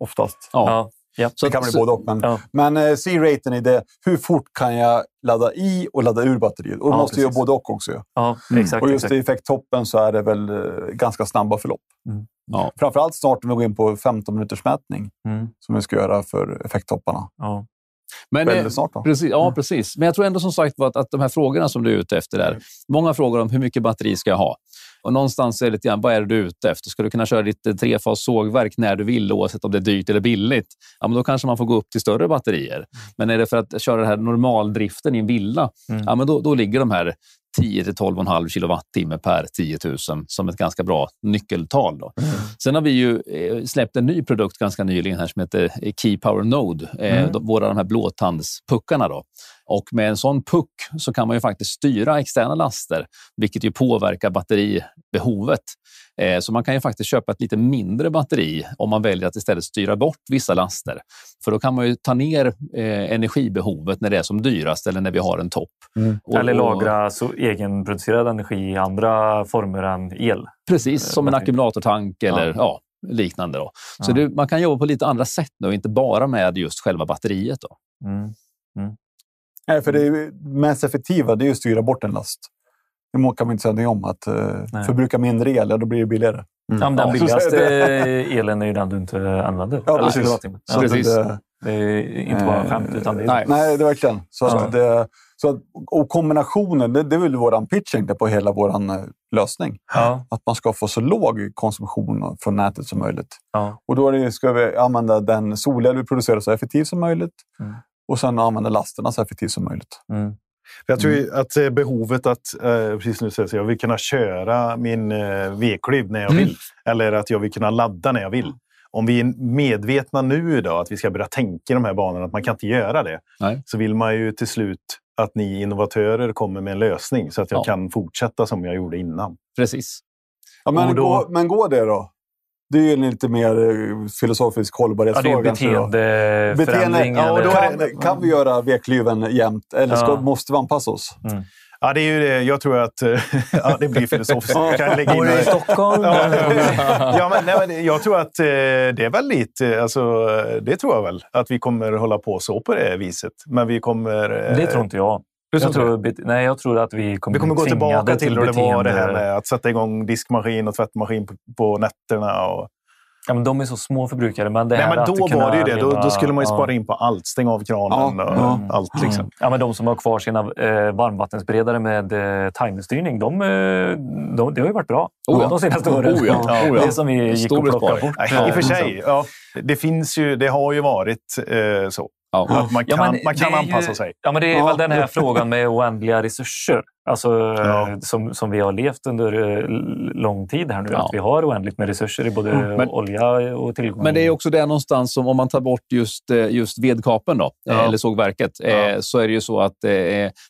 oftast. Ja. Ja. Så Det kan bli så- både och. Men, Ja. men eh, C-raten är det. Hur fort kan jag ladda i och ladda ur batteriet? Och du Ja, måste göra precis. både och också. Ja, Mm. exakt. Och just exakt. i effekttoppen så är det väl eh, ganska snabba förlopp. Ja. Framförallt snart när vi går in på 15 minuters mätning Mm. som vi ska göra för effekttopparna. Ja. Men, eh, Väldigt snart. Då. Precis, ja, precis. Men jag tror ändå som sagt att, att de här frågorna som du är ute efter där. Många frågar om hur mycket batteri ska jag ha? Och någonstans är det lite grann, vad är det du är ute efter? Ska du kunna köra ditt eh, trefas sågverk när du vill, oavsett om det är dyrt eller billigt? Ja, men då kanske man får gå upp till större batterier. Men är det för att köra den här normaldriften i en villa, Mm. ja, men då, då ligger de här 10 till 12,5 kilowattimme per 10 000 som ett ganska bra nyckeltal. Då. Sen har vi ju eh, släppt en ny produkt ganska nyligen här som heter eh, Key Power Node. Mm. våra de här blåtandspuckarna. Då. Och med en sån puck så kan man ju faktiskt styra externa laster, vilket ju påverkar batteribehovet. Eh, så man kan ju faktiskt köpa ett lite mindre batteri om man väljer att istället styra bort vissa laster. För då kan man ju ta ner eh, energibehovet när det är som dyrast eller när vi har en topp. Och- Eller lagra så egenproducerad energi i andra former än el. Precis, som en batteri. ackumulatortank eller Ja. ja. liknande. Då. Så Ja. det, man kan jobba på lite andra sätt nu, inte bara med just själva batteriet. Då. Mm. Nej, för det är ju mest effektiva det är att styra bort en last. Det kan man inte säga någonting om. Att uh, Nej. förbruka mindre el, ja, då blir det billigare. Ja, men den Ja, så billigaste [laughs] elen är ju den du inte använder. Ja, Eller precis. Så Precis. det, Det är inte bara Eh, skämt, utan det är nej. nej, det är verkligen. Så Ja. det, så att, och kombinationen, det, det är väl vår pitch på hela vår lösning. Ja, Att man ska få så låg konsumtion från nätet som möjligt. ja. Och då är det, ska vi använda den solel vi producerar så effektivt som möjligt. Mm. Och sen använda lasterna så effektivt som möjligt. Mm. Jag tror ju att eh, behovet att, eh, precis nu säger jag vill kunna köra min eh, vedklyv när jag Mm. vill. Eller att jag vill kunna ladda när jag vill. Om vi är medvetna nu idag att vi ska börja tänka i de här banorna, att man kan inte göra det. Nej. Så vill man ju till slut att ni innovatörer kommer med en lösning så att jag Ja. kan fortsätta som jag gjorde innan. Precis. Ja, men, då- gå, men går det då? Det är ju en lite mer eh, filosofisk ja, det är hållbarhetsfråga. beteendeförändring. ja, då kan, kan vi göra vedklyven jämt eller ska, Ja. måste vi anpassa oss? Ja, det är ju det. Jag tror att... eh, [laughs] ja, det blir filosofiskt. Jag kan lägga in Bor du i. Stockholm? Ja, men, nej, men jag tror att eh, det är väl lite... Alltså, det tror jag väl. Att vi kommer hålla på så på det viset. Men vi kommer... Det tror inte jag. Jag tror, nej, jag tror att vi kommer Vi kommer gå tillbaka till hur det var det här med att sätta igång diskmaskin och tvättmaskin på, på nätterna. Och... Ja, men de är så små förbrukare. Men det Nej, men då var det ju det. Då, då skulle man ju ja. spara in på allt. Stänga av kranen Ja, och ja. allt. Liksom. Ja, men de som har kvar sina eh, varmvattensberedare med eh, timerstyrning, de, eh, de, det har ju varit bra Oh ja. de senaste åren. Oh ja, oh ja. Det som vi gick Stor och plockade bort. Nej, I och för sig, ja, det, finns ju, det har ju varit eh, så. Ja. Att man Ja, kan, men man kan är ju- anpassa sig. Ja, men det är Ja. väl den här frågan med oändliga resurser. Alltså, Ja. eh, som, som vi har levt under eh, lång tid här nu. Ja. Att vi har oändligt med resurser i både Men- olja och tillgång. Men det är också det någonstans som om man tar bort just, eh, just vedkapen, då, Ja. eller sågverket, Ja. så är det ju så att eh,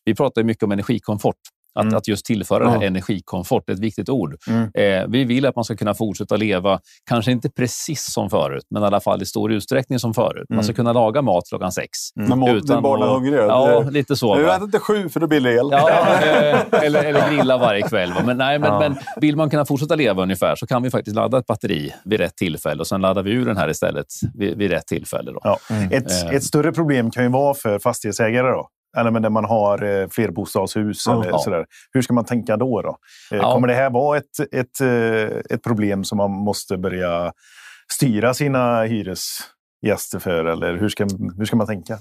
vi pratar mycket om energikomfort. Att, Mm. att just tillföra Ja. energikomfort ett viktigt ord. Mm. Eh, vi vill att man ska kunna fortsätta leva, kanske inte precis som förut, men i alla fall i stor utsträckning som förut. Man ska Mm. kunna laga mat klockan sex. När må- Utan barnen är hungriga. Ja, Det- lite så. Vi väntar till sju för då blir det el. Ja, [laughs] eh, eller, eller grilla varje kväll. va. Men, nej, men, Ja. men vill man kunna fortsätta leva ungefär så kan vi faktiskt ladda ett batteri vid rätt tillfälle och sen laddar vi ur den här istället vid, vid rätt tillfälle. Då. Ja. Mm. Ett, Eh. ett större problem kan ju vara för fastighetsägare. Då. Eller men där man har eh, flerbostadshus. Ja. eller Ja. sådär. Hur ska man tänka då? då? Eh, Ja. Kommer det här vara ett, ett, eh, ett problem som man måste börja styra sina hyresgäster för? Eller hur ska, hur ska man tänka?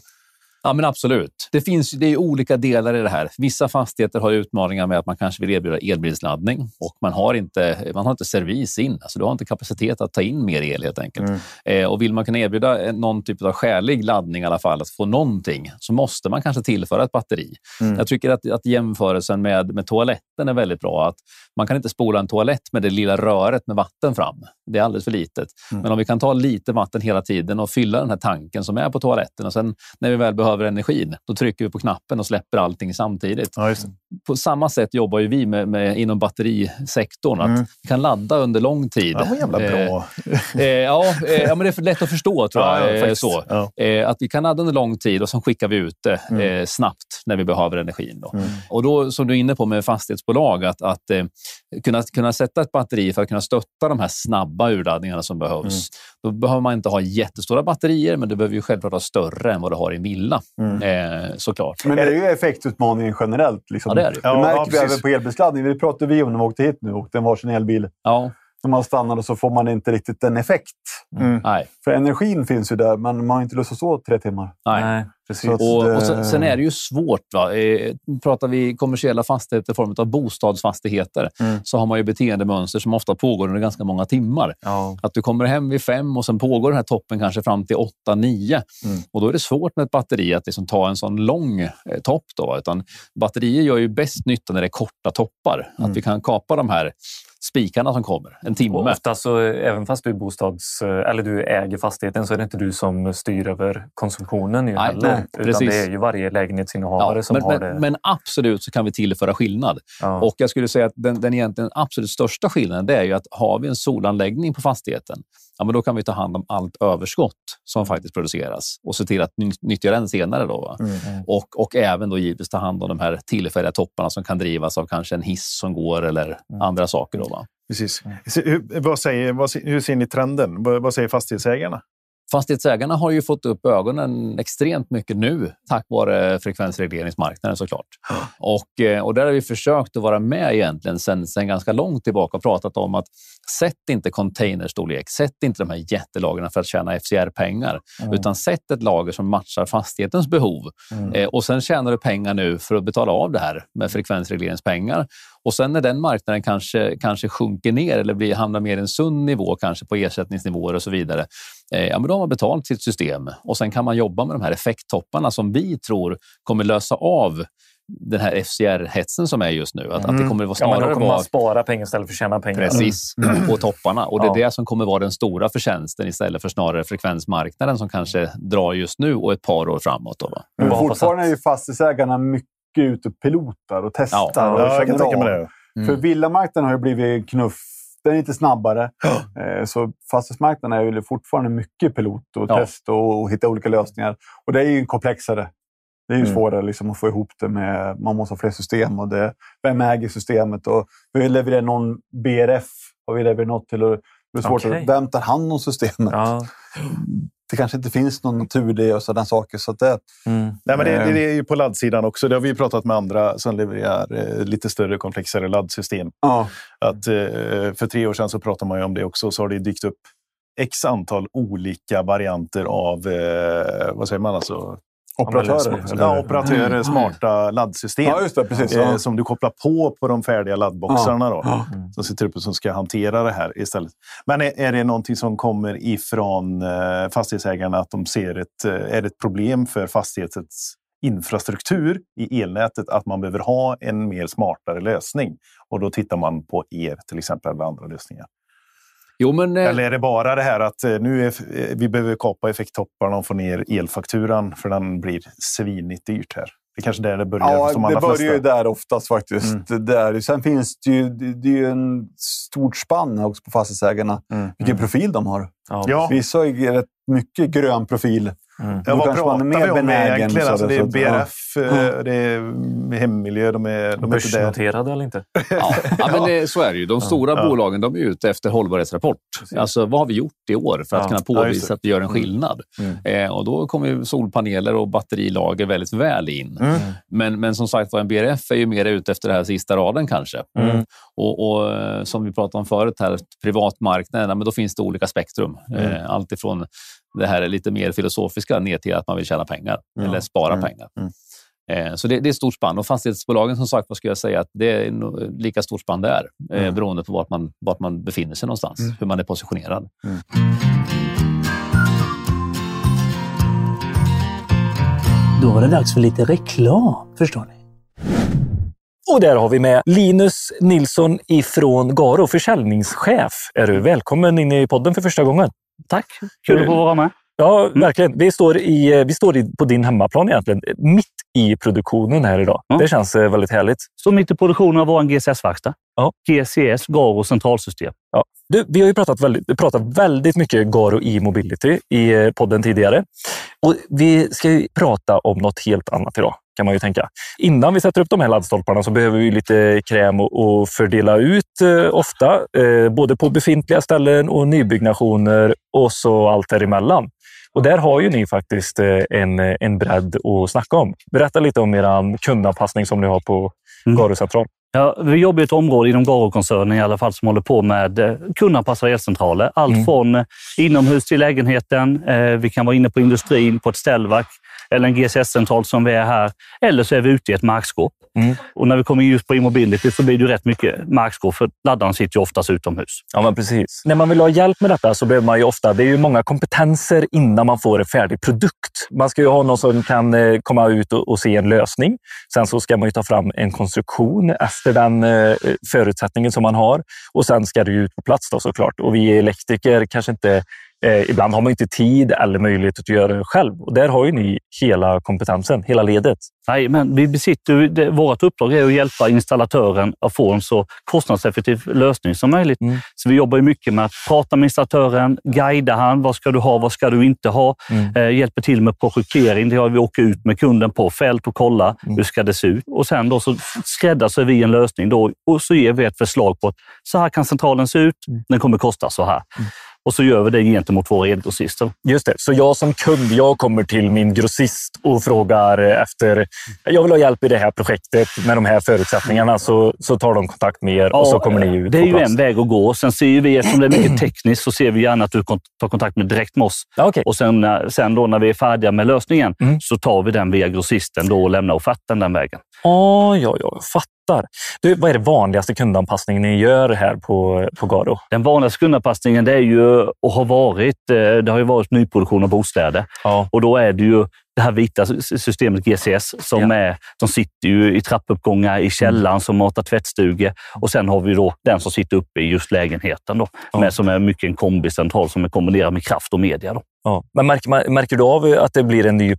Ja, men absolut. Det finns det är olika delar i det här. Vissa fastigheter har utmaningar med att man kanske vill erbjuda elbilsladdning och man har inte, man har inte servis in. Alltså, du har inte kapacitet att ta in mer el helt enkelt. Mm. Eh, och vill man kunna erbjuda eh, någon typ av skälig laddning i alla fall, att få någonting, så måste man kanske tillföra ett batteri. Mm. Jag tycker att, att jämförelsen med, med toaletten är väldigt bra. Att man kan inte spola en toalett med det lilla röret med vatten fram. Det är alldeles för litet. Mm. Men om vi kan ta lite vatten hela tiden och fylla den här tanken som är på toaletten och sen när vi väl behöver energin, då trycker vi på knappen och släpper allting samtidigt. Ja, just det. På samma sätt jobbar ju vi med, med, inom batterisektorn. Att Mm. vi kan ladda under lång tid. Ja, vad jävla bra. Eh, [laughs] eh, ja, eh, ja, men det är lätt att förstå tror jag. Ja, ja, eh, faktiskt. så. Ja. Eh, att vi kan ladda under lång tid och sen skickar vi ut det Mm. eh, snabbt när vi behöver energin. Då. Mm. Och då, som du är inne på med fastighetsbolag, att, att eh, kunna, kunna sätta ett batteri för att kunna stötta de här snabba urladdningarna som behövs. Mm. Då behöver man inte ha jättestora batterier, men du behöver ju självklart vara större än vad du har i en villa. Mm. Eh, såklart. Men det är ju effektutmaningen generellt. Liksom. Ja, det är det. Det Ja, märker ja, vi även på elbilsladdning. Det pratade vi om när vi åkte hit nu. Åkte en varsin elbil. Ja, när man stannar och så får man inte riktigt en effekt. Mm. Nej. För energin finns ju där, men man har inte lust att stå tre timmar. Nej. precis. Så att- Och, och sen, sen är det ju svårt. Va? Eh, pratar vi kommersiella fastigheter i form av bostadsfastigheter Mm. så har man ju beteendemönster som ofta pågår under ganska många timmar. Ja. Att du kommer hem vid fem och sen pågår den här toppen kanske fram till åtta, nio. Mm. Och då är det svårt med ett batteri att liksom ta en sån lång eh, topp. Då, utan batterier gör ju bäst nytta när det är korta toppar. Mm. Att vi kan kapa de här spikarna som kommer en timme. Och ofta så, även fast du, bostads, eller du äger fastigheten så är det inte du som styr över konsumtionen. Ju Nej, heller, nej, utan precis. det är ju varje lägenhetsinnehavare Ja, som men, har men, det. men absolut så kan vi tillföra skillnad. ja. Och jag skulle säga att den, den egentligen absolut största skillnaden det är ju att har vi en solanläggning på fastigheten, ja, men då kan vi ta hand om allt överskott som faktiskt produceras och se till att ny- nyttja den senare. Då, va? Mm. Och, och även då givetvis ta hand om de här tillfälliga topparna som kan drivas av kanske en hiss som går eller andra saker. Då? Precis. Se- Hur, vad säger, vad, hur ser ni trenden? Vad, vad säger fastighetsägarna? Fastighetsägarna har ju fått upp ögonen extremt mycket nu tack vare frekvensregleringsmarknaden såklart. Och, eh, och där har vi försökt att vara med egentligen sen, sen ganska långt tillbaka och pratat om att sätt inte containerstorlek, sätt inte de här jättelagren för att tjäna FCR-pengar, utan sätt ett lager som matchar fastighetens behov. Eh, och sen tjänar du pengar nu för att betala av det här med frekvensregleringspengar. Och sen när den marknaden kanske, kanske sjunker ner eller blir, hamnar mer i en sund nivå, kanske på ersättningsnivåer och så vidare, eh, ja, men då har man betalt sitt system. Och sen kan man jobba med de här effekttopparna som vi tror kommer lösa av den här FCR-hetsen som är just nu. Att, att det kommer att ja, men snarare då kommer vara man spara pengar istället för att tjäna pengar. Precis, [clears throat] på topparna. Och det är Ja. det som kommer vara den stora förtjänsten istället för snarare frekvensmarknaden som kanske drar just nu och ett par år framåt. Då, va? Men fortfarande är ju fastighetsägarna mycket ute och pilotar och testar. Ja, och Ja, jag kan tänka mig det. Mm. För villamarknaden har ju blivit knuff. Den är lite snabbare. Eh, Så fastighetsmarknaden är ju fortfarande mycket pilot och Ja. test och, och hitta olika lösningar. Och det är ju komplexare. Det är ju Mm. svårare liksom att få ihop det med... Man måste ha fler system. Och det, vem äger systemet? Och vi levererar någon BRF. Har vi levererat något till? Och det är svårt att, vem tar hand om systemet? Ja. Det kanske inte finns någon natur i det och sådana saker. Så att det, Mm. Nej, men det, Eh. det är ju på laddsidan också. Det har vi ju pratat med andra som levererar eh, lite större, komplexare laddsystem. ja. Att, eh, för tre år sedan så pratade man ju om det också. Så har det dykt upp x antal olika varianter av, vad säger man, alltså, Operatörer. ja, operatörer, smarta laddsystem. Ja, just det. Precis. eh, Ja. som du kopplar på på de färdiga laddboxarna. Då, Ja. Som sitter uppe som ska hantera det här istället. Men är, är det någonting som kommer ifrån eh, fastighetsägarna att de ser ett, eh, är det ett problem för fastighetens infrastruktur i elnätet att man behöver ha en mer smartare lösning? Och då tittar man på er till exempel eller andra lösningar. Jo, men, eh, Eller är det bara det här att eh, nu är, eh, vi behöver kapa effekttopparna och få ner elfakturan för den blir svinigt dyrt här. Det är kanske där det börjar hos de Ja, det börjar flesta. ju där oftast faktiskt. Mm. Det Där. Sen finns det ju, det, är ju en stort spann också på fastighetsägarna. Mm. Vilken profil de har. Ja. Ja. Vissa har ju rätt mycket grön profil. Mm. Ja, vad pratar är mer vi om benägen, egentligen? så Alltså, det är att- ja. BRF, eh, det är hemmiljö, de är, de är. Börsnoterade eller inte? Ja, ja, men det, så är det ju. De stora Ja. bolagen de är ute efter hållbarhetsrapport. Alltså, vad har vi gjort i år för att Ja. kunna påvisa att vi gör en skillnad? Mm. Eh, och Då kommer solpaneler och batterilager väldigt väl in. Mm. Men, men som sagt var, en BRF är ju mer ute efter den här sista raden kanske. Mm. Och, och eh, som vi pratade om förut, här, privatmarknaden, men då finns det olika spektrum. Mm. Eh, allt ifrån det här lite mer filosofiska ner till att man vill tjäna pengar Ja. eller spara Mm. pengar. Mm. Eh, Så det, det är ett stort spann. Och fastighetsbolagen, som sagt, vad ska jag säga, att det är lika stort spann där, eh, Mm. beroende på vart man, vart man befinner sig någonstans, Mm. hur man är positionerad. Då var det dags för lite reklam, förstår ni. Och där har vi med Linus Nilsson ifrån Garo, försäljningschef. Är du välkommen in i podden för första gången? Tack, kul att få vara med. Ja, verkligen. Vi står, i, vi står i, på din hemmaplan egentligen, mitt i produktionen här idag. Ja. Det känns eh, väldigt härligt. Så mitt i produktionen av vår GCS-verkstad. Ja. GCS, Garo centralsystem. Du, vi har ju pratat väldigt, pratat väldigt mycket Garo e-mobility i eh, podden tidigare. Och vi ska ju prata om något helt annat idag, kan man ju tänka. Innan vi sätter upp de här laddstolparna så behöver vi lite kräm och, och fördela ut eh, ofta, eh, både på befintliga ställen och nybyggnationer och så allt däremellan. Och där har ju ni faktiskt eh, en, en bredd att snacka om. Berätta lite om er kundanpassning som ni har på Mm. Garo central. Ja, vi jobbar i ett område inom Garo-koncernen i alla fall som håller på med eh, kundanpassade elcentraler. Allt Mm. från eh, inomhus till lägenheten. Eh, vi kan vara inne på industrin, på ett ställverk eller en GSS-central som vi är här. Eller så är vi ute i ett markskåp. Mm. Och när vi kommer just på e-mobility så blir det ju rätt mycket markskåp för laddaren sitter ju oftast utomhus. Ja, men precis. När man vill ha hjälp med detta så behöver man ju ofta... Det är ju många kompetenser innan man får en färdig produkt. Man ska ju ha någon som kan komma ut och, och se en lösning. Sen så ska man ju ta fram en konstruktion efter den eh, förutsättningen som man har. Och sen ska det ju ut på plats då, såklart. Och vi elektriker kanske inte... Eh, ibland har man inte tid eller möjlighet att göra det själv. Och där har ju ni hela kompetensen, hela ledet. Nej, men vi besitter, det, vårt uppdrag är att hjälpa installatören att få en så kostnadseffektiv lösning som möjligt. Mm. Så vi jobbar mycket med att prata med installatören, guida han. Vad ska du ha? Vad ska du inte ha? Mm. Eh, hjälper till med projektering. Det gör vi åker ut med kunden på fält och kollar Mm. hur ska det se ut. Och sen då så skräddarsyr vi en lösning då, och så ger vi ett förslag på att så här kan centralen se ut. Mm. Den kommer kosta så här. Och så gör vi det gentemot våra elgrossister. Just det. Så jag som kund, jag kommer till min grossist och frågar efter... Jag vill ha hjälp i det här projektet med de här förutsättningarna. Så, så tar de kontakt med er och så kommer ni ut Det är ju plats. en väg att gå. Sen ser vi, eftersom det är mycket tekniskt, så ser vi gärna att du tar kontakt med direkt med oss. Ja, okej. Och sen, eh, sen då när vi är färdiga med lösningen Mm. så tar vi den via grossisten då och lämnar offerten den vägen. Ja, ja, ja, jag fattar. Du, vad är det vanligaste kundanpassningen ni gör här på, på Garo? Den vanligaste kundanpassningen det är ju och har varit, eh, det har ju varit nyproduktion av bostäder. Ja. Och då är det ju det här vita systemet GCS som Ja. är, de sitter ju i trappuppgångar i källaren som matar tvättstugor. Och sen har vi då den som sitter uppe i just lägenheten då, Ja. med, som är mycket en kombicentral som är kombinerad med kraft och media. Då. Ja. Men märker, märker du av att det blir en ny eh,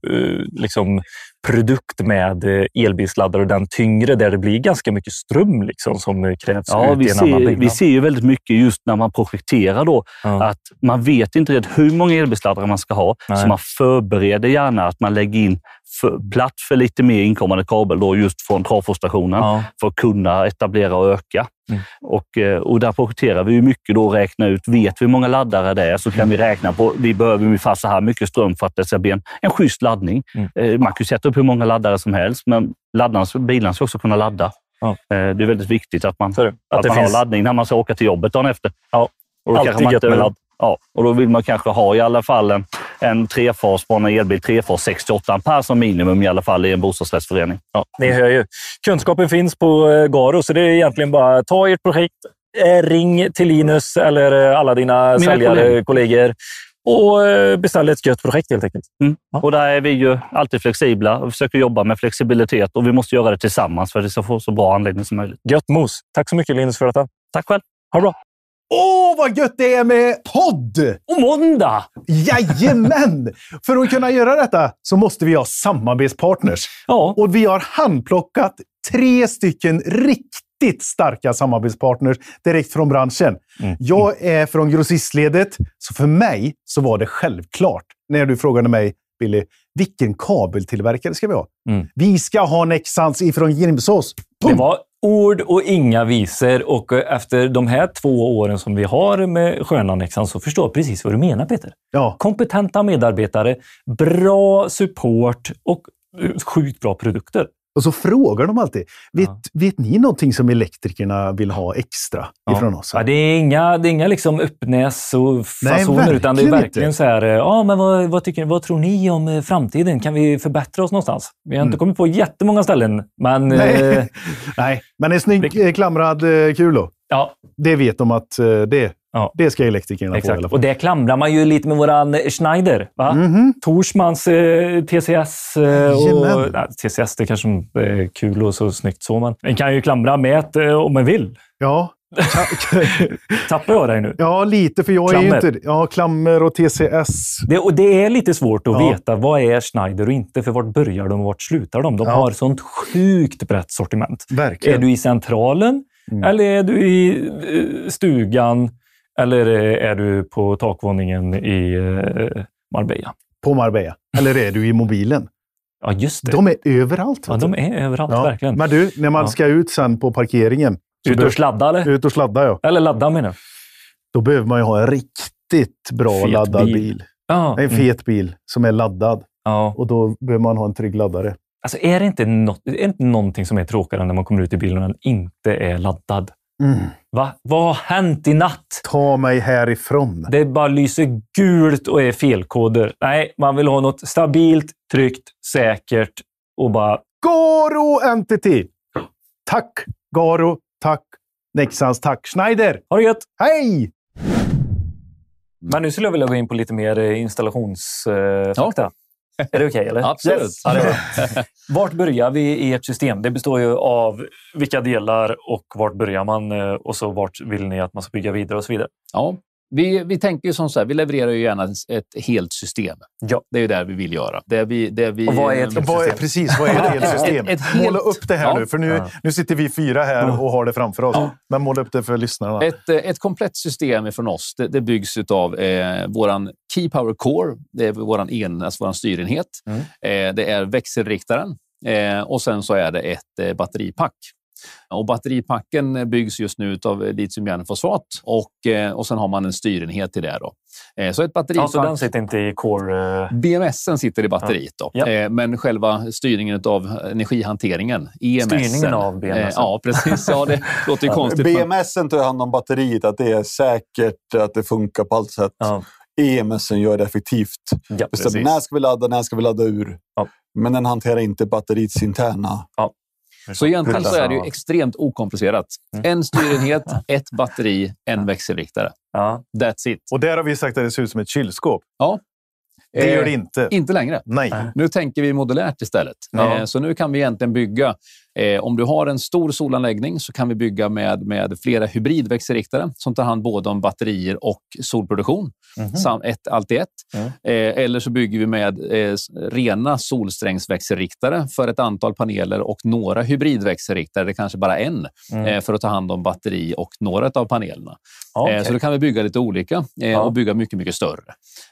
liksom, produkt med eh, elbilsladdare och den tyngre där det blir ganska mycket ström liksom, som eh, krävs Ja, vi ser, vi ser ju väldigt mycket just när man projekterar då, Ja. att man vet inte riktigt hur många elbilsladdare man ska ha. Nej. Så man förbereder gärna att man lägger in för, plats för lite mer inkommande kabel då just från travforstationen Ja. för att kunna etablera och öka. Mm. Och, eh, och där projekterar vi mycket då räknar ut, vet vi hur många laddare det är så kan vi räkna på, vi behöver ungefär så här mycket ström för att det ska bli en, en schysst laddning. Mm. Eh, Man kan sätta upp hur många laddare som helst, men laddarna, bilarna ska också kunna ladda. Ja. Eh, Det är väldigt viktigt att man, det. att Att det man finns har laddning när man ska åka till jobbet dagen efter. Ja. Och då Alltid gött med ladd. Ja, och då vill man kanske ha i alla fall en, en trefas på en elbil, trefas 68 ampere som minimum i alla fall i en bostadsrättsförening. Ja, ni hör ju. Kunskapen finns på eh, Garo, så det är egentligen bara att ta ert projekt, eh, ring till Linus eller eh, alla dina Mina säljare, kollegor. kollegor och eh, beställ ett gött projekt helt enkelt. Ja. Och där är vi ju alltid flexibla och försöker jobba med flexibilitet och vi måste göra det tillsammans för att det ska få så bra anläggning som möjligt. Gött mos! Tack så mycket Linus för detta. Tack själv! Ha det bra! Åh, vad gött det är med podd! Och måndag! Jajamän! För att kunna göra detta så måste vi ha samarbetspartners. Ja, Och vi har handplockat tre stycken riktigt starka samarbetspartners direkt från branschen. Mm. Jag är från grossistledet, så för mig så var det självklart när du frågade mig, Billy, vilken kabeltillverkare ska vi ha? Mm. Vi ska ha Nexans ifrån Grimsås. det var ord och inga visor och eh, efter de här två åren som vi har med Skönannexan så förstår jag precis vad du menar Peter. Ja, Kompetenta medarbetare, bra support och eh, sjukt bra produkter. Och så frågar de alltid, vet, Ja. vet ni någonting som elektrikerna vill ha extra Ja. ifrån oss? Ja, det är inga, det är inga liksom uppnäs och Nej, fasoner, utan det är verkligen inte. så här, ja, men vad, vad, tycker, vad tror ni om eh, framtiden? Kan vi förbättra oss någonstans? Vi har inte Mm. kommit på jättemånga ställen, men eh, Nej. [laughs] Nej, men en snygg eh, klamrad eh, kulo. ja, Det vet de att det, Ja. det ska elektrikerna få i exakt. alla Och fall. det klamrar man ju lite med våran Schneider. Va? Mhm. Torsmans eh, TCS. Eh, och, nej, TCS det kanske inte är kul och så snyggt så, men man kan ju klamra med ett, eh, om man vill. Ja. [laughs] Tappar jag dig nu? ja, lite, för jag är Klammer. ju inte... Ja, klammer och TCS. Det, och det är lite svårt att Ja. veta vad är Schneider och inte, för vart börjar de och vart slutar de? De Ja. har sånt sjukt brett sortiment. Verkligen. Är du i centralen Mm. eller är du i eh, stugan eller är du på takvåningen i eh, Marbella? På Marbella. Eller är du i mobilen? Ja, just det. De är överallt. ja, de är överallt, Ja. verkligen. Men du, när man Ja. ska ut sen på parkeringen. Ut och sladda eller? ut och sladda, ja. Eller ladda menar jag. Då behöver man ju ha en riktigt bra Fet laddad bil. bil. Ja, En mm. fet bil som är laddad. ja. Och då behöver man ha en trygg laddare. Alltså, är, det inte något, är det inte någonting som är tråkigare när man kommer ut i bilen och den inte är laddad? Va? Vad har hänt i natt? Ta mig härifrån. Det bara lyser gult och är felkoder. Nej, man vill ha något stabilt, tryggt, säkert och bara... Garo Entity! Tack Garo, tack Nexans, tack Schneider! Ha det gött! Hej! Men nu skulle jag vilja gå in på lite mer eh, installationsfakta. Är det okej? eller? [laughs] Absolut. Ja, det är bra. [laughs] Vart börjar vi i ert system? Det består ju av vilka delar och vart börjar man eh, och så vart vill ni att man ska bygga vidare och så vidare. Ja, vi, vi tänker ju som så här, vi levererar ju gärna ett helt system. Ja. Det är ju det vi vill göra. Det vi, det vi, Och vad är ett helt Vad är, system? precis, vad är ett helt system? Ett- ett helt- Måla upp det här Ja. nu, för nu, Ja. nu sitter vi fyra här och har det framför oss. Ja. Men måla upp det för lyssnarna. Ett, eh, ett komplett system från oss det, det byggs av eh, vår Key Power Core, det är vår en, alltså våran styrenhet. Mm. Eh, det är växelriktaren eh, och sen så är det ett eh, batteripack. Och batteripacken byggs just nu av litiumjärnfosfat och, eh, och sen har man en styrenhet till det. Då. Eh, så ett batteripack... Alltså den sitter inte i core... eh, BMSen sitter i batteriet, då. Ja. Men själva styrningen av energihanteringen, EMS. Styrningen av BMS. Ja, precis. Ja, det [laughs] låter ju konstigt. BMS tar hand om batteriet, att det är säkert, att det funkar på allt sätt. Ja. EMS gör det effektivt. Ja, Bestämmer när ska vi ladda, när ska vi ladda ur. Ja. Men den hanterar inte batteriets interna. Så egentligen så är det ju extremt okomplicerat. Mm. En styrenhet, ett batteri, en växelriktare. Ja. That's it. Och där har vi sagt att det ser ut som ett kylskåp. Ja. Det Eh, gör det inte. Inte längre. Nej. Nu tänker vi modulärt istället. Ja. Eh, så nu kan vi egentligen bygga... Eh, om du har en stor solanläggning så kan vi bygga med, med flera hybridväxelriktare som tar hand både om batterier och solproduktion. Sam, ett, allt i ett. Mm. Eh, eller så bygger vi med eh, rena solsträngsväxelriktare för ett antal paneler och några hybridväxelriktare, det kanske bara en, Mm. eh, för att ta hand om batteri och några av panelerna. Eh, okej. Så då kan vi bygga lite olika eh, Ja. och bygga mycket, mycket större.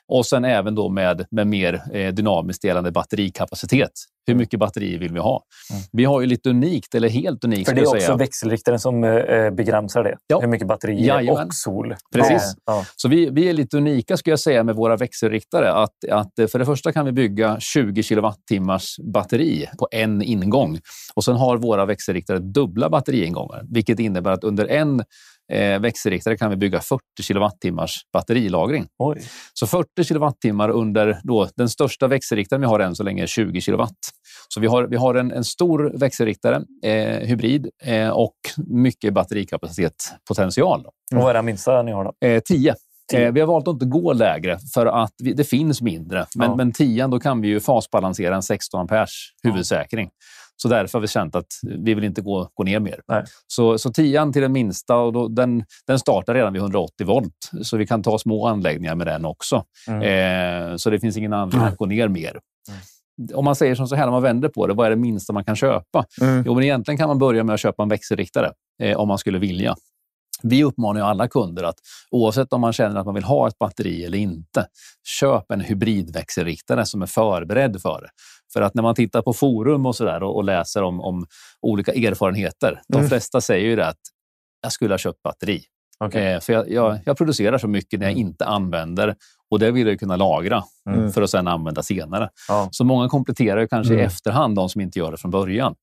Och sen även då med, med mer dynamiskt delande batterikapacitet. Hur mycket batteri vill vi ha? Mm. Vi har ju lite unikt, eller helt unikt, För det är också säga. växelriktaren som eh, begränsar det. Ja. Hur mycket batterier Jajamän. och sol. Precis. Ja. Så vi, vi är lite unika ska jag säga med våra växelriktare. Att, att eh, för det första kan vi bygga 20 kilowattimmars batteri på en ingång. Och sen har våra växelriktare dubbla batteriingångar, vilket innebär att under en eh, växelriktare kan vi bygga 40 kilowattimmars batterilagring. Oj. Så 40 kilowattimmar under då, den största växelriktaren vi har än så länge är 20 kilowatt. Så vi har, vi har en, en stor växelriktare, eh, hybrid, eh, och mycket batterikapacitet potential. Då. Och vad är det minsta ni har då? Eh, 10. Tio. Eh, vi har valt att inte gå lägre för att vi, det finns mindre. Men, Ja. men 10 då kan vi ju fasbalansera en 16 amperes huvudsäkring. Så därför har vi känt att vi vill inte gå, gå ner mer. Nej. Så, så 10 till den minsta, och då, den, den startar redan vid 180 volt. Så vi kan ta små anläggningar med den också. Mm. Eh, så det finns ingen anledning att gå ner mer. Om man säger som så här, när man vänder på det, vad är det minsta man kan köpa? Mm. Jo, men egentligen kan man börja med att köpa en växelriktare eh, om man skulle vilja. Vi uppmanar alla kunder att oavsett om man känner att man vill ha ett batteri eller inte, köp en hybridväxelriktare som är förberedd för det. För att när man tittar på forum och, så där och, och läser om, om olika erfarenheter, de Mm. flesta säger ju det att jag skulle ha köpt batteri. Okej. Eh, för jag, jag, jag producerar så mycket när jag inte använder och det vill jag kunna lagra Mm. för att sedan använda senare. Ja. Så många kompletterar ju kanske i Mm. efterhand, de som inte gör det från början.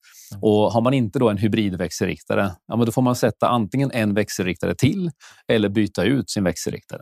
Och Har man inte då en hybridväxelriktare, ja, men då får man sätta antingen en växelriktare till eller byta ut sin växelriktare.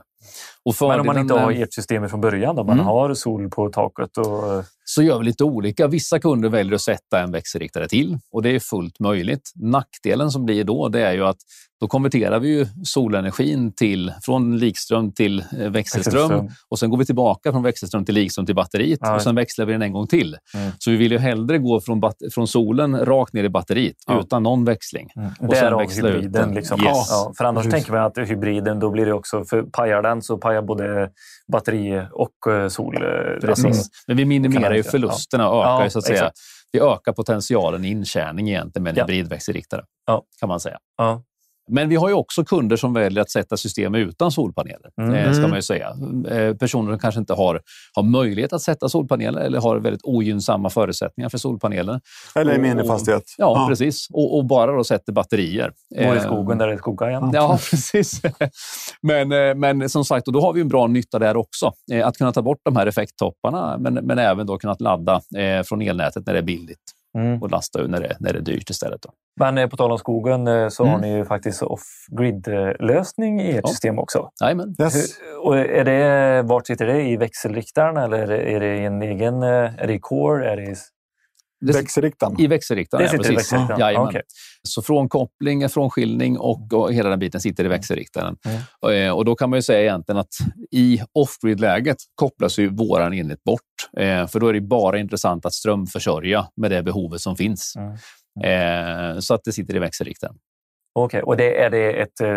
Och Men om man inte har ert system från början, då, man Mm. har sol på taket och... så gör vi lite olika. Vissa kunder väljer att sätta en växelriktare till och det är fullt möjligt. Nackdelen som blir då det är ju att då konverterar vi ju solenergin till, från likström till eh, växelström Växelström. och sen går vi tillbaka från växelström till likström till batteriet Ja. och sen växlar vi den en gång till. Mm. Så vi vill ju hellre gå från, från solen rakt ner i batteriet Ja. utan någon växling. Och sen Därav hybriden. den. Liksom. Yes. Ja, för annars Precis. tänker man att hybriden, då blir det också, för pajar den så pajar både batteri och eh, sol. eh, Precis. alltså. Men vi minimerar ju förlusterna och ökar Ja, så att säga. exakt. Vi ökar potentialen i intjäning egentligen med en Ja. hybridväxelriktare. Ja. Kan man säga. Ja. Men vi har ju också kunder som väljer att sätta system utan solpaneler. Mm. Eh, ska man ju säga. Eh, personer som kanske inte har, har möjlighet att sätta solpaneler eller har väldigt ogynnsamma förutsättningar för solpaneler. Eller i Och- mindre och- fastighet. Ja, precis. Och, och bara då sätter batterier. Går i Eh, skogen där det skogar igen. Ja, [laughs] precis. men, men som sagt, och då har vi en bra nytta där också. Att kunna ta bort de här effekttopparna, men, men även då kunna ladda från elnätet när det är billigt. Mm. och lasta ur när det, när det är dyrt istället. Då. Men eh, på tal om skogen eh, så har Mm. ni ju faktiskt off-grid-lösning i ert Ja. system också. Jajamän. Yes. Och är det, vart sitter det? I växelriktaren eller är det, i en egen... eh, Är det i core? Är det i, Växelriktaren. I växelriktaren, det ja, sitter i precis. växelriktaren? Jajamän. Okej. Så frånkoppling, frånskiljning och, och hela den biten sitter i växelriktaren. Och, eh, Och då kan man ju säga egentligen att i off-grid-läget kopplas ju våran enhet bort. Eh, för då är det bara intressant att strömförsörja med det behovet som finns. Mm. Eh, så att det sitter i växelriktaren. Okej, och det, är det ett eh,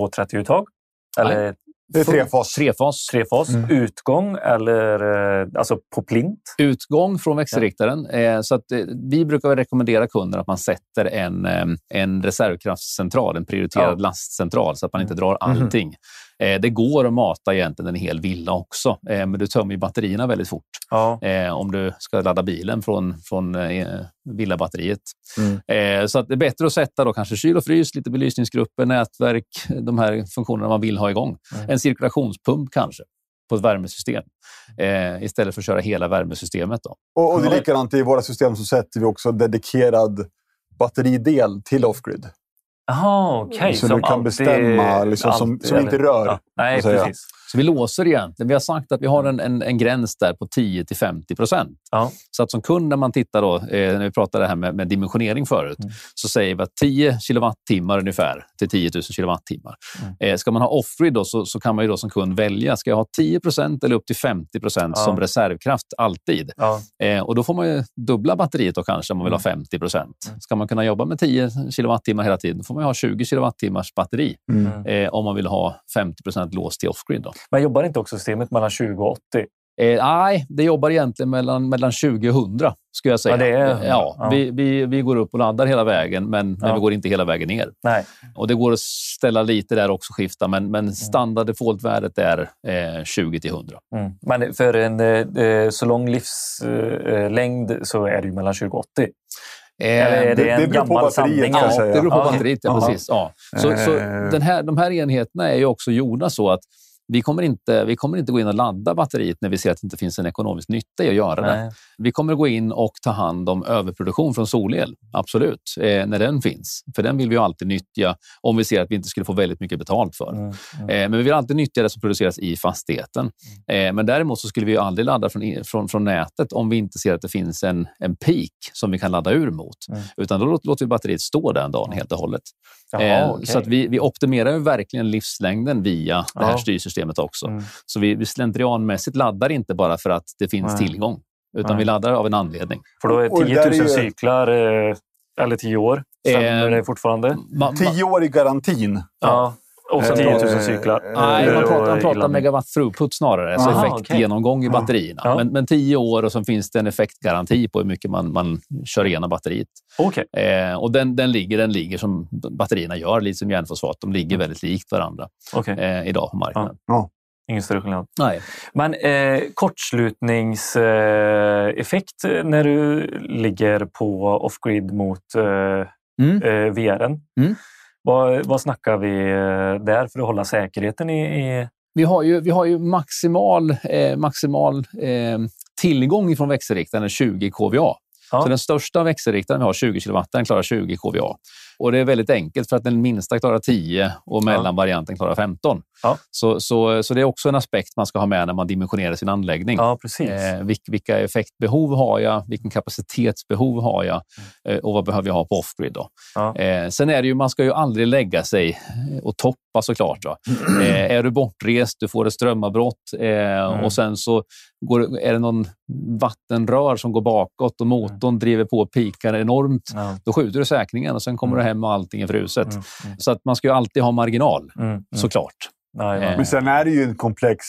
230-uttag? Eller Det är trefas. Trefas. trefas? Mm. Utgång eller eh, alltså på plint? Utgång från växelriktaren. Eh, så att, eh, vi brukar rekommendera kunden att man sätter en, en reservkraftscentral, en prioriterad Ja. Mm. lastcentral, så att man inte drar allting. Eh, det går att mata egentligen en hel villa också, eh, men du tömmer batterierna väldigt fort. Ja. eh, om du ska ladda bilen från, från eh, villabatteriet. Mm. Eh, så att det är bättre att sätta då kanske kyl och frys, lite belysningsgrupper, nätverk, de här funktionerna man vill ha igång. Mm. En cirkulationspump kanske på ett värmesystem eh, istället för att köra hela värmesystemet. Då. Och, och det är likadant i våra system så sätter vi också dedikerad batteridel till off-grid. Jaha, okej. Så som du kan alltid- bestämma liksom, som, alltid- som inte rör. Ja. Nej, precis. Så vi låser egentligen. Vi har sagt att vi har en, en, en gräns där på 10 till 50 procent. Ja. Så att som kund när man tittar då, eh, när vi pratade det här med, med dimensionering förut, Mm. så säger vi att 10 kilowattimmar ungefär till 10 000 kilowattimmar. Mm. Eh, ska man ha off-grid så, så kan man ju då som kund välja, ska jag ha 10 procent eller upp till 50 procent Ja. som reservkraft alltid? Ja. Eh, och då får man ju dubbla batteriet då kanske om man vill ha 50 procent. Ska man kunna jobba med 10 kilowattimmar hela tiden, då får man ha 20 kilowattimmars batteri Mm. eh, om man vill ha 50 procent låst till off-grid. Men jobbar inte också systemet mellan 20 och 80? Eh, nej, det jobbar egentligen mellan, mellan 20 och 100, skulle jag säga. Ja, är 100. ja, Ja. Vi, vi, vi går upp och laddar hela vägen, men, men Ja. vi går inte hela vägen ner. Nej. Och Det går att ställa lite där också, skifta, men, men standard defaultvärdet är eh, 20 till 100. Mm. Men för en eh, så lång livslängd så är det ju mellan 20 och 80. Är det, det- en det beror på batteriet, sanning? kan jag Ja, det beror på batteriet. Ja, precis. Ja. Så, så Eh. den här, de här enheterna är ju också gjorda så att vi kommer, inte, vi kommer inte gå in och ladda batteriet när vi ser att det inte finns en ekonomisk nytta i att göra det. Nej. Vi kommer gå in och ta hand om överproduktion från solel, absolut, eh, när den finns. För den vill vi alltid nyttja om vi ser att vi inte skulle få väldigt mycket betalt för. Mm. Mm. Eh, men vi vill alltid nyttja det som produceras i fastigheten. Eh, men däremot så skulle vi aldrig ladda från, från, från nätet om vi inte ser att det finns en, en peak som vi kan ladda ur mot. Mm. Utan då låter vi batteriet stå den dagen helt och hållet. Jaha, Eh, okej. Så att vi, vi optimerar ju verkligen livslängden via det här Ja. styrsystemet också. Mm. Så vi, vi slentrianmässigt laddar inte bara för att det finns Nej. tillgång, utan Nej. vi laddar av en anledning. För då är Och det 10 där 000 är ju- cyklar, eh, eller 10 år, stämmer Eh, det fortfarande? Ma- ma- Tio år i garantin. Ja. Och så Eh, 10 000 cyklar. Nej, man pratar, man pratar megawatt throughput snarare, alltså Aha, effektgenomgång i batterierna. Ja. Men, men tio år och så finns det en effektgaranti på hur mycket man, man kör igenom batteriet. Okej. Eh, och den, den, ligger, den ligger som batterierna gör, lite som järnfosfat. De ligger väldigt likt varandra okej. eh, idag på marknaden. Ingen större skillnad. Nej. Men eh, kortslutningseffekt eh, när du ligger på off-grid mot eh, Mm. eh, VRen. Mm. Vad, vad snackar vi eh, där för att hålla säkerheten i... i Vi har ju, vi har ju maximal, eh, maximal eh, tillgång från växelriktaren 20 kVA. Ja. Så den största växelriktaren vi har, 20 kW, den klarar 20 kVA. Och det är väldigt enkelt för att den minsta klarar 10 och mellanvarianten klarar 15. Ja. Så, så, så det är också en aspekt man ska ha med när man dimensionerar sin anläggning. ja, precis. Eh, vilk, vilka effektbehov har jag? Vilken kapacitetsbehov har jag? Eh, och vad behöver jag ha på off-grid? Då? Ja. Eh, sen är det ju, man ska ju aldrig lägga sig och toppa såklart. Då. Eh, är du bortrest, du får ett strömavbrott eh, och sen så går, är det någon vattenrör som går bakåt och motorn driver på och pikar enormt. Då skjuter du säkringen och sen kommer du hem och allting är fruset. Mm, mm, Så att man ska ju alltid ha marginal, mm, mm. såklart. Nej, Eh, Men sen är det ju en komplex,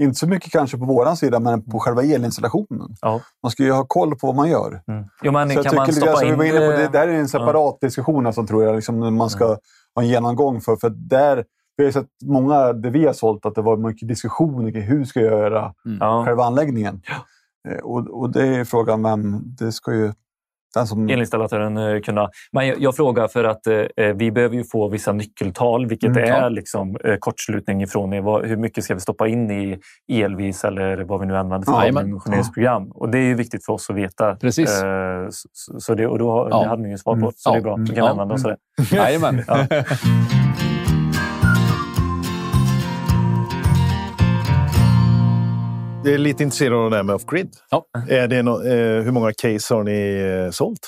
inte så mycket kanske på våran sida, men på själva elinstallationen. Ja. Man ska ju ha koll på vad man gör. Mm. Jo, men Så jag kan man tycker, stoppa alltså, vi in... var inne på, det, det här är en separat diskussion alltså, tror jag, liksom, när man ska ha en genomgång för. för där, vi har sett många där vi har sålt att det var mycket diskussioner kring hur ska jag göra Ja. själva anläggningen. Eh, Och, och det är frågan vem... Det ska ju... Den som, elinstallatören eh, kunna... Men jag, jag frågar för att eh, vi behöver ju få vissa nyckeltal, vilket Mm, är ja. liksom, eh, kortslutning ifrån er. Vad, hur mycket ska vi stoppa in i elvis eller vad vi nu använder för Ja, dimensioneringsprogram? Och det är ju viktigt för oss att veta. Precis. Eh, så, så det, och då, har- Ja. det hade ni ju svar på, Mm. så det är Ja. bra. Vi kan Ja. använda oss av det. [laughs] Jajamän. [laughs] Jag är lite intresserad av det här med off-grid. Ja. Är det nå- eh, hur många case har ni eh, sålt?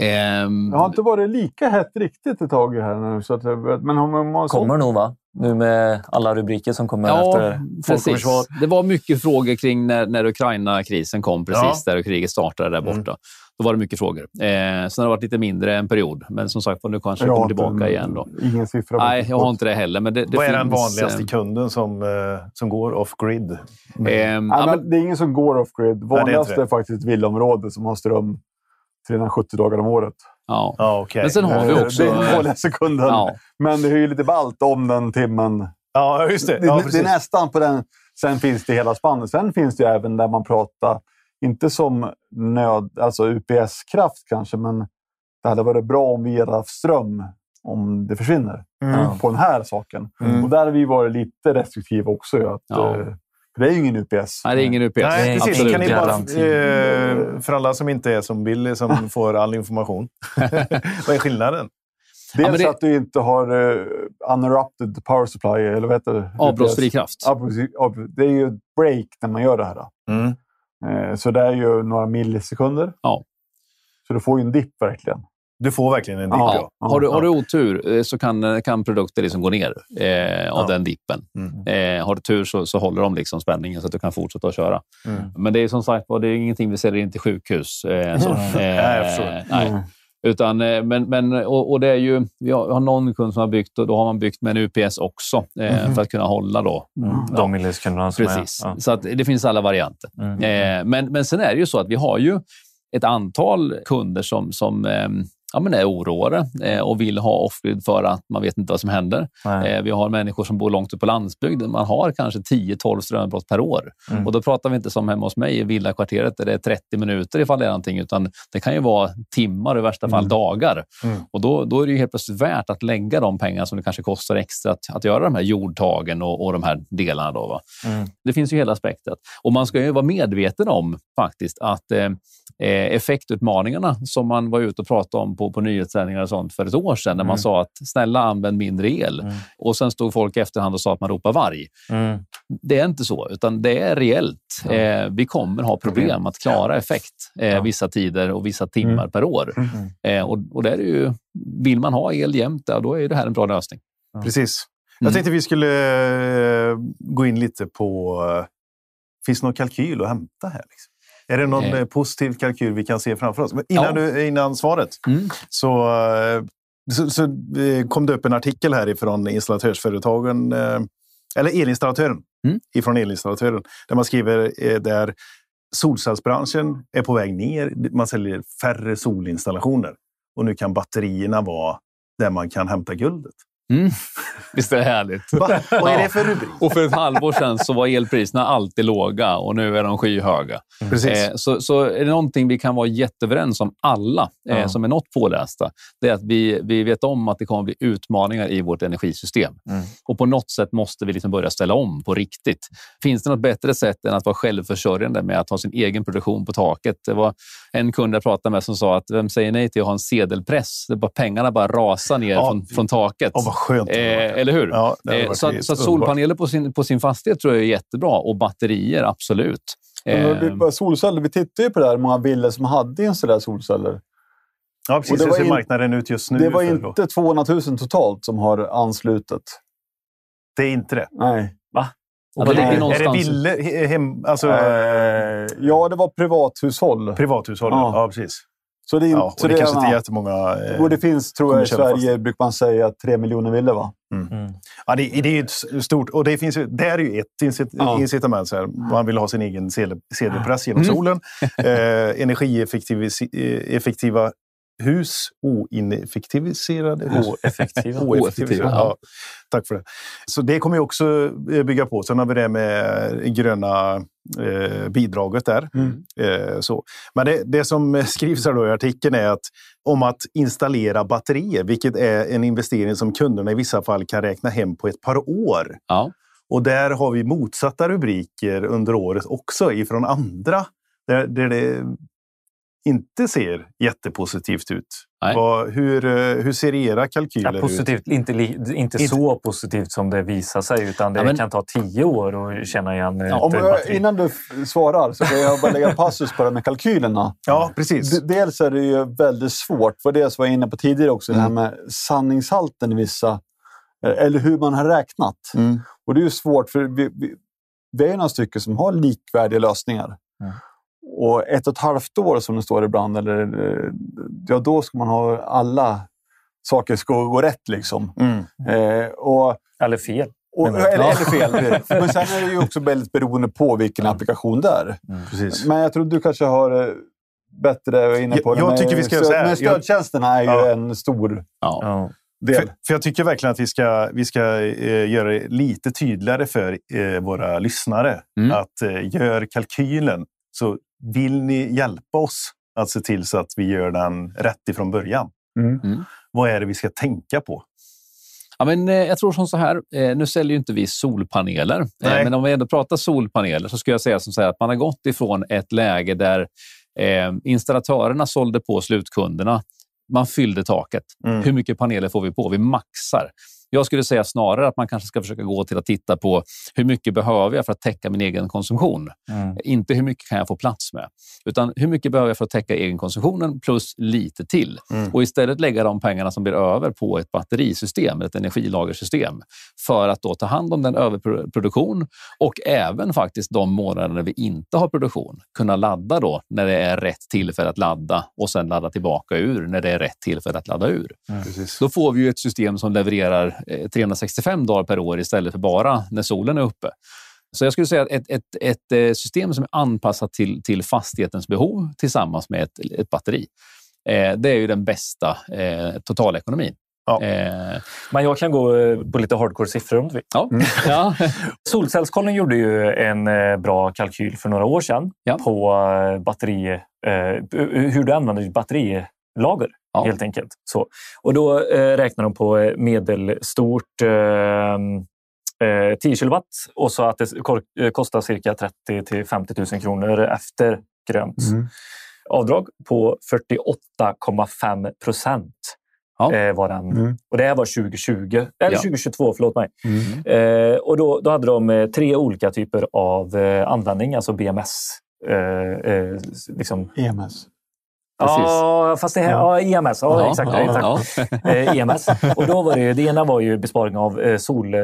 Ehm, det har inte varit lika hett riktigt ett tag här nu. Så att, det- men man har Kommer nog va? Nu med alla rubriker som kommer Ja, efter precis. Det var mycket frågor kring när, när Ukraina-krisen kom precis, Ja. där kriget startade där borta. Då var det mycket frågor. Eh, sen har det varit lite mindre en period, men som sagt nu kanske det Jag kommer tillbaka en- igen. Då. Ingen siffra. Nej, det. jag har inte det heller. Men det, det Vad är finns, den vanligaste eh, kunden som, eh, som går off-grid? Nej, ja, det är ingen som går off-grid. det är Vanligast är, det. faktiskt ett villaområde som har ström 370 dagar om året. ja. Ja, okej. Men sen har vi Eh, också... Det är den vanligaste kunden. Ja, Men det är ju lite ballt om den timmen. Ja, just det. Det, Ja, det är precis. nästan på den. Sen finns det hela spannet. Sen finns det ju även där man pratar, inte som nöd, alltså UPS-kraft kanske, men det hade varit bra om vi hade haft ström om det försvinner Mm. på den här saken. Mm. Och där har vi varit lite restriktiva också. Att, Ja. eh, det är ju ingen UPS. nej, det är ingen UPS. Nej, Nej, precis. absolut Kan ni bara, eh, för alla som inte är som Billy, som [laughs] får all information. [laughs] Vad är skillnaden? Dels men det- att du inte har uh, uninterrupted power supply, eller vad heter det? Avbrottsfri kraft. Det är ju ett break när man gör det här. Mm. Eh, Så det är ju några millisekunder. Ja. Så du får ju en dipp verkligen. Du får verkligen en dipp, Ja. ja. Har, du, har du otur eh, så kan, kan produkter liksom gå ner eh, av Ja. den dippen. Mm. Eh, har du tur så, så håller de liksom spänningen så att du kan fortsätta att köra. Mm. Men det är som sagt det är ingenting vi säljer in till sjukhus. Eh, så. Mm. [laughs] Eh, Nej, jag förstår. nej. Mm. Utan, eh, men, men, och, och det är ju, vi har, någon kund som har byggt och då har man byggt med en UPS också eh, Mhm. för att kunna hålla. Då. Mm. De millisekunderna som Precis. är... Ja. Så att det finns alla varianter. Mm. Eh, men, men sen är det ju så att vi har ju ett antal kunder som, som eh, ja, men är oroade eh, och vill ha off-grid för att man vet inte vad som händer. Eh, vi har människor som bor långt ut på landsbygden. Man har kanske 10-12 strömavbrott per år. Mm. Och då pratar vi inte som hemma hos mig i villakvarteret där det är 30 minuter ifall det är någonting, utan det kan ju vara timmar och i värsta fall Mm. dagar. Mm. Och då, då är det ju helt plötsligt värt att lägga de pengar som det kanske kostar extra att, att göra de här jordtagen och, och de här delarna. Då, va? Mm. Det finns ju hela spektrat. Och man ska ju vara medveten om faktiskt att eh, eh, effektutmaningarna som man var ute och pratade om på, på nyhetssändningar och sånt för ett år sedan, när man Mm. sa att snälla använd mindre el. Mm. Och sen stod folk i efterhand och sa att man ropar varg. Mm. Det är inte så, utan det är reellt. Ja. Eh, vi kommer ha problem att klara effekt eh, Ja. vissa tider och vissa timmar per år. Mm. Eh, och, och där är ju, vill man ha el jämt, ja, då är det här en bra lösning. Precis. Mm. Jag tänkte vi skulle eh, gå in lite på... eh, Finns det någon kalkyl att hämta här? Liksom? Är det någon Eh. eh, positiv kalkyl vi kan se framför oss? Men innan, Ja. du, innan svaret Mm. så, eh, så, så eh, kom det upp en artikel här ifrån installatörsföretagen, eller elinstallatören, Mm. ifrån elinstallatören, där man skriver där solcellsbranschen är på väg ner. Man säljer färre solinstallationer och nu kan batterierna vara där man kan hämta guldet. Mm. [laughs] Visst är det härligt? Va? Vad är det för rubrik? Och för ett halvår sedan så var elpriserna alltid låga och nu är de skyhöga. Precis. Eh, så, så är det någonting vi kan vara jätteöverens om, alla eh, Ja. som är något pålästa, det är att vi, vi vet om att det kommer bli utmaningar i vårt energisystem. Mm. Och på något sätt måste vi liksom börja ställa om på riktigt. Finns det något bättre sätt än att vara självförsörjande med att ha sin egen produktion på taket? Det var en kund jag pratade med som sa att vem säger nej till att ha en sedelpress? Det bara, pengarna bara rasar ner Ja. från, från taket. Vad skönt. det. Eh, eller hur? Ja, det Eh, så, att, så att solpaneler på sin, på sin fastighet tror jag är jättebra och batterier absolut. Eh, Solceller, vi tittar ju på det här, många villor som hade installerat solceller. Ja, Och precis. det Hur var ser in- marknaden ut just nu? det var inte 200 000 totalt som har anslutit. Det är inte det. Nej. Ja, det är det någonstans- villor, he- hem, alltså Eh, ja, det var privathushåll. privathushåll? Ja. Ja, precis. Så det är. Ja, så och det, kanske inte är jättemånga... Eh, Och det finns, tror jag, i Sverige brukar man säga tre miljoner villor, va? Mm. ja, det, det är ju ett stort... Och det finns ju, det är ju ett incit, Ja. incitament. Så här. Man vill ha sin egen sedel- sedelpress genom Mm. solen. [laughs] Eh, energieffektiva hus oineffektiviserade. Oeffektiva. [laughs] Oeffektiva, ja. Tack för det. Så det kommer ju också eh, bygga på. Sen har vi det med gröna eh, bidraget där. Mm. Eh, så. Men det, det som [laughs] skrivs här då i artikeln är att om att installera batterier, vilket är en investering som kunderna i vissa fall kan räkna hem på ett par år. Ja. Och där har vi motsatta rubriker under året också ifrån andra där det inte ser jättepositivt ut. Vad, hur, eh, hur ser era Ja, kalkyler ut? positivt, inte, li- inte, Inte- så positivt som det visar sig, utan det Ja, men- kan ta tio år att känna igen ett Om jag, innan du svarar så vill jag bara lägga passus på det med kalkylerna. Ja, precis. Dels är det ju väldigt svårt, för det som jag var inne på tidigare också, det här med sanningshalten i vissa, eh, eller hur man har räknat. Mm. Och det är ju svårt, för vi, vi, vi är ju några stycken som har likvärdiga lösningar. Mm. Och ett och ett halvt år, som det står ibland, eller, eh, ja, då ska man ha alla saker ska gå rätt. Liksom. Mm. Eh, och, Eller fel. och, eller, eller fel. [laughs] Men sen är det ju också väldigt beroende på vilken applikation det är. precis. Men jag tror du kanske har eh, bättre inne på Jag- det. jag tycker vi ska så här. Men stödtjänsterna är ju Ja. en stor Ja. Ja. del. För, för jag tycker verkligen att vi ska, vi ska eh, göra det lite tydligare för eh, våra lyssnare. Mm. Att eh, gör kalkylen så vill ni hjälpa oss att se till så att vi gör den rätt ifrån början. Mm. Mm. Vad är det vi ska tänka på? Ja, men, eh, jag tror som så här, eh, nu säljer ju inte vi solpaneler, eh, Nej. men om vi ändå pratar solpaneler så skulle jag säga som så här att man har gått ifrån ett läge där eh, installatörerna sålde på slutkunderna. Man fyllde taket. Mm. Hur mycket paneler får vi på? Vi maxar. Jag skulle säga snarare att man kanske ska försöka gå till att titta på hur mycket behöver jag för att täcka min egen konsumtion? Mm. Inte hur mycket kan jag få plats med, utan hur mycket behöver jag för att täcka egenkonsumtionen plus lite till. Mm. Och istället lägga de pengarna som blir över på ett batterisystem, ett energilagersystem, för att då ta hand om den överproduktion och även faktiskt de månader när vi inte har produktion. Kunna ladda då när det är rätt tillfälle att ladda och sen ladda tillbaka ur när det är rätt tillfälle att ladda ur. Precis. Då får vi ju ett system som levererar 365 dagar per år istället för bara när solen är uppe. Så jag skulle säga att ett, ett, ett eh, system som är anpassat till, till fastighetens behov tillsammans med ett, ett batteri. Eh, det är ju den bästa eh, totalekonomin. Ja. Eh, Men jag kan gå eh, på lite hardcore siffror om du vill. ja. [laughs] ja. [laughs] Solcellskollen gjorde ju en eh, bra kalkyl för några år sedan Ja. på eh, batteri, eh, hur du använder ditt batterilager. Ja. Helt enkelt. Så. Och då eh, räknar de på eh, medelstort eh, eh, 10 kilowatt och så att det eh, kostar cirka 30 till 50 000 kronor efter grönt Mm. avdrag på 48,5 procent. Ja. Eh, var den. Mm. Och det här var 2020, eller Ja. 2022, förlåt mig. Mm. Eh, och då, då hade de tre olika typer av användning, alltså BMS. Eh, eh, liksom. EMS. Ja, fast det här, ja. EMS. Ja, Ja, exakt. ja, exakt. ja. [laughs] Eh, EMS. Och då var det, det ena var ju besparing av eh, sol, eh,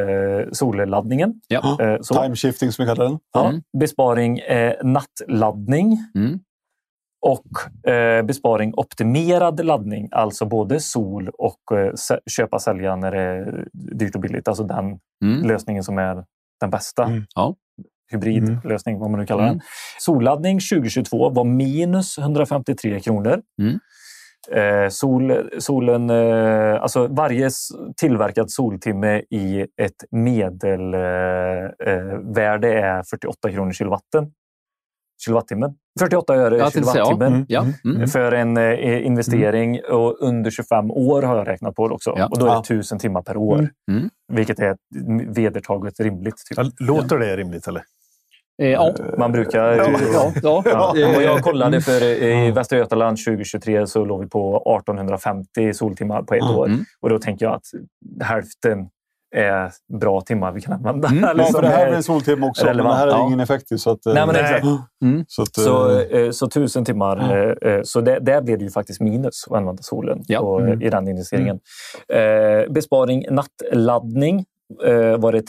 solladdningen. Ja. Eh, så. Time shifting som vi kallar den. Ja, Mm. Besparing eh, nattladdning Mm. och eh, besparing optimerad laddning. Alltså både sol och eh, köpa sälja när det är dyrt och billigt. Alltså den Mm. lösningen som är den bästa. Mm. Ja. Hybridlösning, vad man nu kallar Mm. den. Solladdning 2022 var minus 153 kronor. Mm. Eh, sol, solen, eh, alltså varje tillverkad soltimme i ett medelvärde eh, eh, värde är 48 kronor kilowatten. Kilowattimmen. 48 öre Ja, kilowattimmen. Mm. Ja. Mm. För en eh, investering och under 25 år har jag räknat på det också. Ja. Och då är det Ja. 1000 timmar per år. Mm. Mm. Vilket är vedertaget rimligt. Typ. Låter det rimligt eller? Eh, ja. Man brukar... Ja, ja. Ja. Eh, Och jag kollade för i Västra Götaland 2023 så låg vi på 1850 soltimmar på ett Mm. år. Mm. Och då tänker jag att hälften är bra timmar vi kan använda. Mm. Eller [laughs] Ja, för det här är- är en soltimme också, men relevant. det här är Ja. ingen effektiv. Så att, eh, Nej, men Nej. exakt. Mm. Så, att, Så, eh, eh, så tusen timmar. eh, eh, Så det, där blev det ju faktiskt minus att använda solen Ja. på, Mm. i den investeringen. Eh, besparing nattladdning eh, var det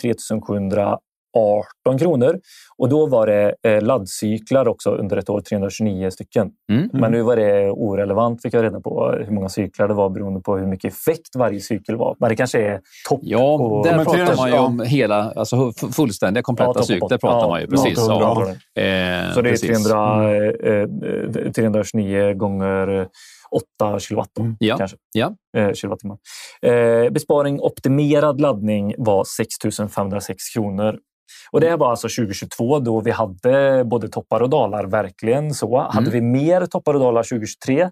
3718 kronor. Och då var det eh, laddcyklar också under ett år, 329 stycken. Mm. Men nu var det orelevant, fick jag reda på, hur många cyklar det var beroende på hur mycket effekt varje cykel var. Men det kanske är topp. Ja, och- där pratar man ju ja. om hela, alltså fu- fullständiga, Ja, kompletta cykler. bot. Där pratar Ja, man ju. Precis. ja, Ja. Eh, Så det är precis. 300, eh, eh, 329 gånger 8 kilowatt. Då, Ja. kanske. Ja. Eh, kilowattimmar. Eh, besparing optimerad laddning var 6 506 kronor. Och det var alltså 2022 då vi hade både toppar och dalar. Verkligen så. Hade Mm. vi mer toppar och dalar 2023?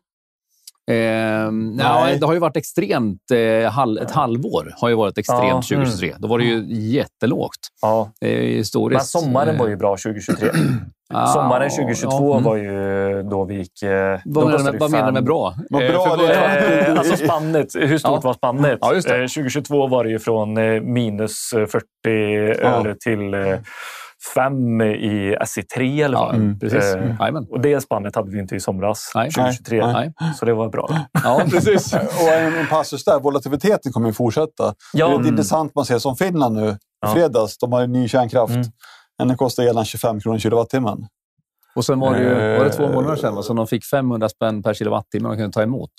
Ehm, nej, det har ju varit extremt. Eh, hal ett halvår har ju varit extremt Ja, 2023. Då var det ju jättelågt. Ja. Är ju Men historiskt. sommaren eh, var ju bra 2023. [clears throat] ah, Sommaren 2022 ja, mm. var ju då vi gick... eh, Vad då menar med, det vad menar du med bra? Vad Eh, bra för- det är. Eh, alltså spannet. [laughs] Hur stort Ja. var spannet? Ja, just det. Eh, 2022 var det ju från eh, minus eh, 40 öre till eh, 5 i SE3 eller Ja, vad. mm, precis. Eh, Mm. Och det spannet hade vi inte i somras, Nej. 2023. Nej. Så det var bra. Ja, [laughs] precis. Och en, en passus där, volatiliteten kommer ju fortsätta. Ja, det är mm. intressant man ser som Finland nu i Ja. fredags. De har ju ny kärnkraft. Mm. Den kostar elen 25 kronor kilowattimmen. Och sen var det, ju, Eh, var det två månader sedan som de fick 500 spänn per kilowattimme de kunde ta emot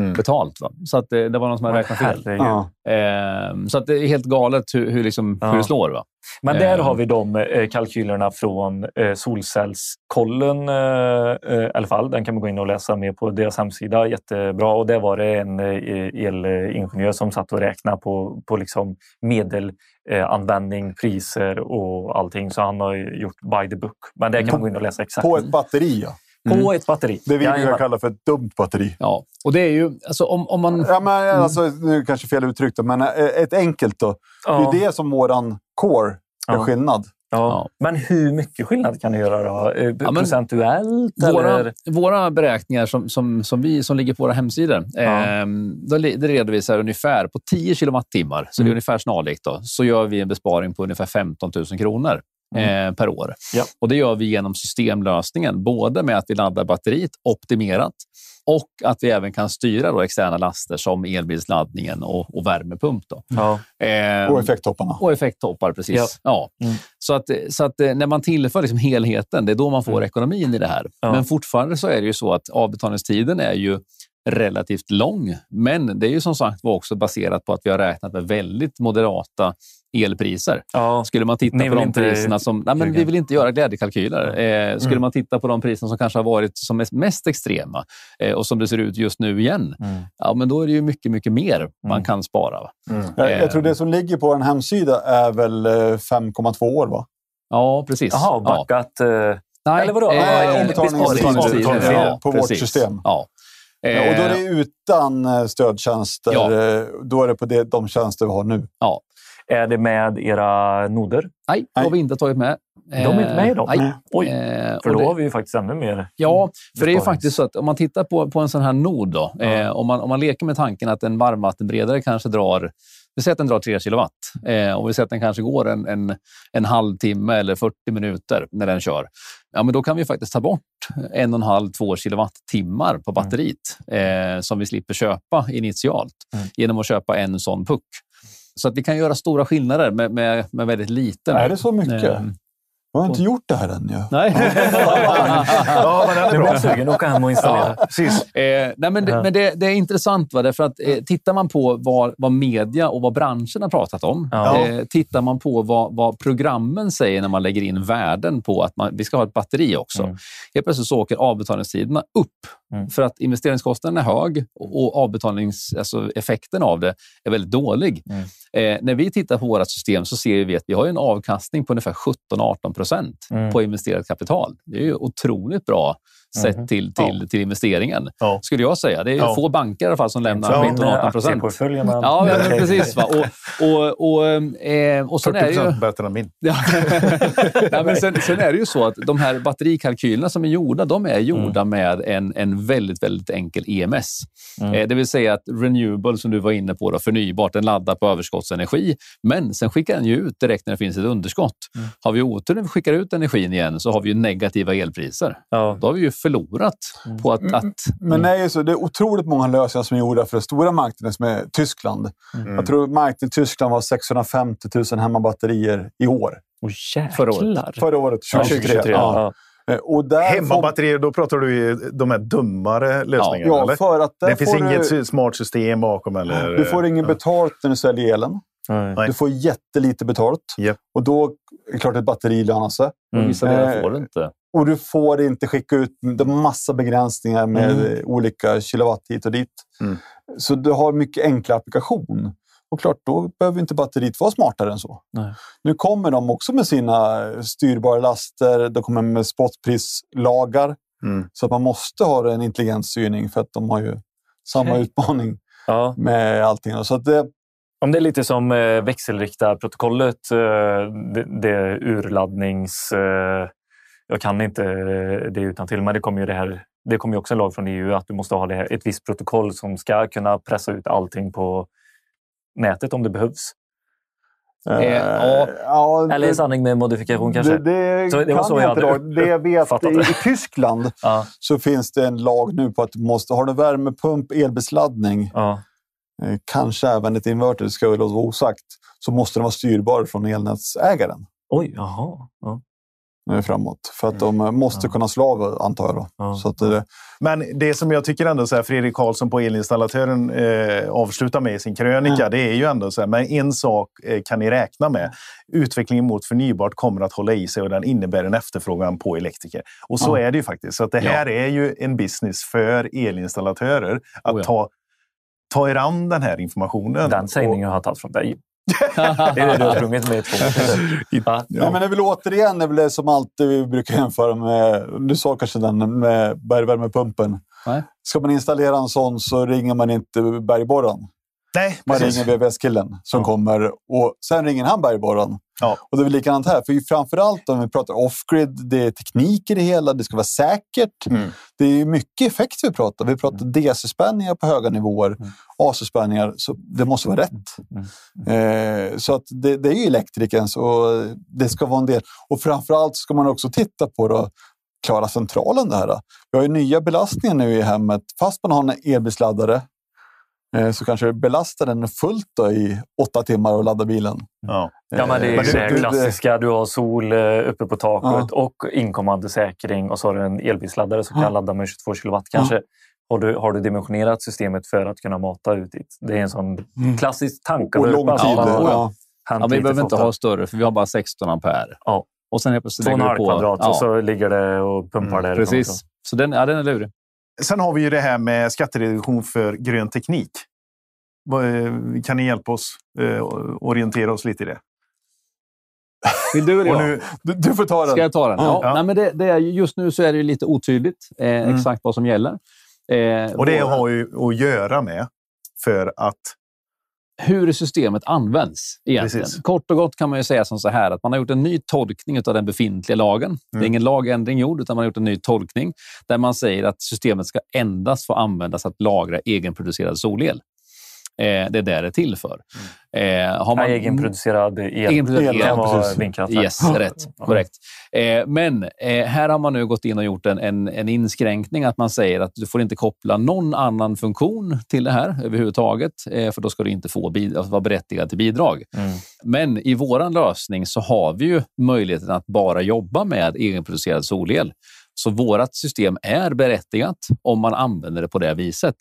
Mm. betalt. Va? Så att det, det var någon som hade räknat fel. Ja. Ehm, så att det är helt galet hur, hur, liksom, Ja. hur det slår. Va? Men där Eh. har vi de eh, kalkylerna från eh, solcellskollen eh, eh, i alla fall. Den kan man gå in och läsa mer på deras hemsida. Jättebra. Och där var det en eh, elingenjör som satt och räknade på, på liksom medelanvändning, priser och allting. Så han har gjort by the book. Men det kan man gå in och läsa exakt. På ett batteri, ja. På ett batteri. Det vi brukar kalla för ett dumt batteri. Ja. Och det är ju, alltså, om, om man... Ja, men, alltså, nu kanske fel uttryckt, då, men eh, ett enkelt då. Det Ja. är ju det som våran core gör Ja. skillnad. Ja. Men hur mycket skillnad kan det göra då? Eh, men- Procentuellt? Våra, eller? våra beräkningar som, som, som, vi, som ligger på våra hemsidor, Ja. då li- det redovisar ungefär på 10 kilowattimmar, så det är Mm. ungefär snarlikt, då, så gör vi en besparing på ungefär 15 000 kronor eh, per år. Mm. Ja. Och Det gör vi genom systemlösningen, både med att vi laddar batteriet optimerat och att vi även kan styra då externa laster som elbilsladdningen och, och värmepump. Då. Ja. Ehm, Och effekttopparna. och effekttoppar, precis. Ja. Ja. Mm. Så, att, så att eh, när man tillför liksom helheten, det är då man får Mm. ekonomin i det här. Ja. Men fortfarande så är det ju så att avbetalningstiden är ju relativt lång. Men det är ju som sagt var också baserat på att vi har räknat med väldigt moderata elpriser. Ja. Skulle man titta på de inte priserna som... Nej, men vi vill inte göra glädjekalkyler. Eh, skulle Mm. man titta på de priserna som kanske har varit som mest, mest extrema eh, och som det ser ut just nu igen, Mm. ja, men då är det ju mycket, mycket mer man Mm. kan spara. Va? Jag, Eh. jag tror det som ligger på en hemsida är väl eh, 5,2 år, va? Ja, precis. Jaha, ja. backat. eh, Nej, Eller vadå? Eh, Ja, betalningstid. betalningstid. Ja, på vårt system. Ja. Och då är Eh, det utan eh, stödtjänster. Ja. eh, Då är det på det, de tjänster vi har nu. Är det med era noder? Nej, det har vi inte tagit med. De är inte med i dem? Nej. Oj, Eh, för då det- har vi ju faktiskt ännu mer. Ja, för det är ju faktiskt så att om man tittar på, på en sån här nod, då, Ja. eh, om, man, om man leker med tanken att en varmvattenberedare kanske drar vi säger att den drar 3 kilowatt eh, och vi säger att den kanske går en, en, en halvtimme eller 40 minuter när den kör. Ja, men då kan vi faktiskt ta bort en och en halv, två kilowattimmar på batteriet eh, som vi slipper köpa initialt Mm. genom att köpa en sån puck. Så att vi kan göra stora skillnader med, med, med väldigt liten. Är det så mycket? Jag har inte gjort det här än. Ja. Nej. Ja, [laughs] men den är bra. jag sugen åka hem och installera. Precis. Eh, nej, men det, Ja. men det, det är intressant. Va? Därför att, eh, tittar man på vad, vad media och vad branschen har pratat om. Ja. Eh, tittar man på vad, vad programmen säger när man lägger in värden på att man, vi ska ha ett batteri också. Mm. Helt plötsligt så åker avbetalningstiderna upp. Mm. För att investeringskostnaden är hög och, och avbetalnings, alltså effekten av det är väldigt dålig. Mm. Eh, när vi tittar på vårt system så ser vi att vi har en avkastning på ungefär 17-18 procent Mm. på investerat kapital. Det är ju otroligt bra sett Mhm. till, till, till investeringen, Ja. skulle jag säga. Det är Ja. få banker i alla fall som lämnar Ja, 17-18 procent. Aktieportföljen. man- Ja, men precis. Va? Och, och, och, eh, och sen 40 är det ju... procent bättre än min. [laughs] Ja. Nej, men sen, sen är det ju så att de här batterikalkylerna som är gjorda, de är gjorda med en, en väldigt, väldigt enkel EMS. Mm. Eh, det vill säga att renewable, som du var inne på, då, förnybart, den laddar på överskottsenergi. Men sen skickar den ju ut direkt när det finns ett underskott. Mm. Har vi otur när vi skickar ut energin igen så har vi ju negativa elpriser. Ja. Då har vi ju förlorat på att... att Men det är, ju så, det är otroligt många lösningar som är gjorda för den stora marknaden som är Tyskland. Mm. Jag tror marknaden i Tyskland var 650 000 hemmabatterier i år. Åh, Förra året. jäklar. Förra året, Ja, 2023. 2023. Ja. Ja. Eh, Och där Hemmabatterier, då pratar du ju de här dummare lösningarna, ja, eller? för att Det finns inget du, sy- smart system bakom? Eller? du får ingen betalt när du säljer elen. Nej. Du får jättelite betalt. Japp. Och då är det klart ett batteri lönar sig. Mm. Vissa delar Eh, får det inte. Och du får inte skicka ut är massa begränsningar med Mm. olika kilowatt hit och dit. Mm. Så du har mycket enklare applikation. Och klart, då behöver inte batteriet vara smartare än så. Nej. Nu kommer de också med sina styrbara laster. De kommer med spotprislagar. Mm. Så att man måste ha en intelligent styrning för att de har ju samma Okej. utmaning Ja. med allting. Så att det, Om det är lite som eh, växelriktarprotokollet, eh, det, urladdnings... Eh, jag kan inte det utan till, men det kommer ju det här. Det kommer ju också en lag från EU att du måste ha det här, ett visst protokoll som ska kunna pressa ut allting på nätet om det behövs. eh, ja. ja, Eller en sanning med modifikation kanske. Det, det, Så det var kan så jag jag inte hade då. Det jag vet, i, i Tyskland [laughs] Ja, så finns det en lag nu på att du måste, har du värmepump, elbesladdning, ja. Eh, kanske även ett inverter, det ska väl låta vara osagt, så måste den vara styrbar från elnätsägaren Oj, jaha. Ja. eh, framåt. För att de eh, måste Ja. kunna slå av, antar jag. Ja. Så att det, Men det som jag tycker ändå så här, Fredrik Karlsson på Elinstallatören eh, avslutar med i sin krönika, det är ju ändå så här, men en sak kan ni räkna med. Utvecklingen mot förnybart kommer att hålla i sig och den innebär en efterfrågan på elektriker. Och så Ja. är det ju faktiskt. Så att det här är ju en business för elinstallatörer att Oh ta, ta er an den här informationen. Den sägningen har jag tagit från dig. [laughs] Det är det du har sprungit med i två? [laughs] Nej, men det är väl återigen det är väl det som alltid vi brukar jämföra med. Du sa kanske den med bergvärmepumpen. Nej. Ska man installera en sån så ringer man inte bergborren. Nej, Man precis. ringer VVS-killen som Ja. kommer och sen ringer han bergborren. Ja. Och det är väl likadant här. För framförallt om vi pratar off-grid, det är teknik i det hela, det ska vara säkert. Mm. Det är mycket effekt vi pratar. Vi pratar DC-spänningar på höga nivåer, Mm. AC-spänningar. Så det måste vara rätt. Eh, så att det, det är ju elektrikerns och det ska vara en del. Och framförallt ska man också titta på då, klara centralen det här. Vi har ju nya belastningar nu i hemmet. Fast man har en elbilsladdare så kanske belastar den fullt då i åtta timmar och laddar bilen. Ja. Ja, men det är Eh, ju det det- klassiska. Du har sol eh, uppe på taket och inkommande säkring och så har du en elbilsladdare som kan Ja. ladda med 22 kilowatt kanske. Har, du, har du dimensionerat systemet för att kunna mata ut dit? Det är en sån klassisk tanke. Och lång tid. Ja, Ja, ja. Ja, vi behöver inte ha större, för vi har bara 16 ampere. Ja. Och sen helt plötsligt och lägger du på... kvadrat ja, och så ligger det och pumpar Mm, där. Precis. Så den, ja, den är lurig. Sen har vi ju det här med skattereduktion för grön teknik. Eh, Kan ni hjälpa oss eh, orientera oss lite i det? Vill du eller jag? nu, Du, du får ta den. Ska jag ta den? Ja. Ja. Nej, men det, det är, ju- just nu så är det lite otydligt eh, Mm. exakt vad som gäller. Eh, och det våra- har ju att göra med för att hur systemet används. Egentligen. Precis. Kort och gott kan man ju säga som så här att man har gjort en ny tolkning av den befintliga lagen. Det är Mm. ingen lagändring gjord, utan man har gjort en ny tolkning där man säger att systemet ska endast få användas att lagra egenproducerad solel. Eh, det är där det är till för. Eh, har Ja, egenproducerad el. Egenproducerad El, Det el, var vindkraftverk. Yes, rätt. Korrekt. Eh, men eh, här har man nu gått in och gjort en, en, en inskränkning att man säger att du får inte koppla någon annan funktion till det här överhuvudtaget, eh, för då ska du inte få alltså vara berättigad till bidrag. Mm. Men i vår lösning så har vi ju möjligheten att bara jobba med egenproducerad solel. Så vårt system är berättigat om man använder det på det viset.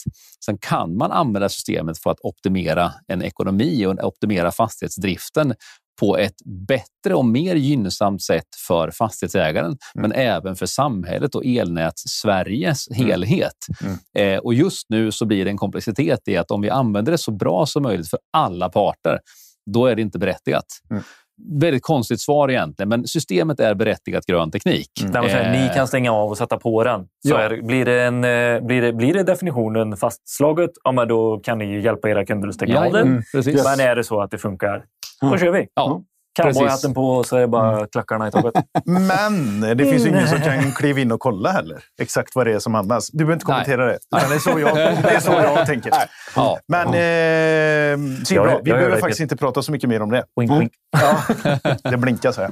Sen kan man använda systemet för att optimera en ekonomi och optimera fastighetsdriften på ett bättre och mer gynnsamt sätt för fastighetsägaren, men även för samhället och elnäts-Sveriges helhet. Eh, och just nu så blir det en komplexitet i att om vi använder det så bra som möjligt för alla parter, då är det inte berättigat. Mm. Väldigt konstigt svar egentligen, men systemet är berättigat grön teknik. Där man säger, Eh, ni kan stänga av och sätta på den. Så Ja. är, blir, det en, eh, blir, det, blir det definitionen fastslaget, ja, men då kan ni hjälpa era kunder att stänga av Jajamän, den. Yes. Men är det så att det funkar, då kör vi. Ja, Cowboyhatten på och så är det bara klackarna i taket. [laughs] Men det finns ju ingen som kan [laughs] kliva in och kolla heller exakt vad det är som används. Du behöver inte Nej. kommentera det. Utan det, är så jag, det är så jag [laughs] tänker. Ja. Men eh, så Jag- bra. jag vi behöver det. faktiskt inte prata så mycket mer om det. Wink, wink. Det blinkar så här.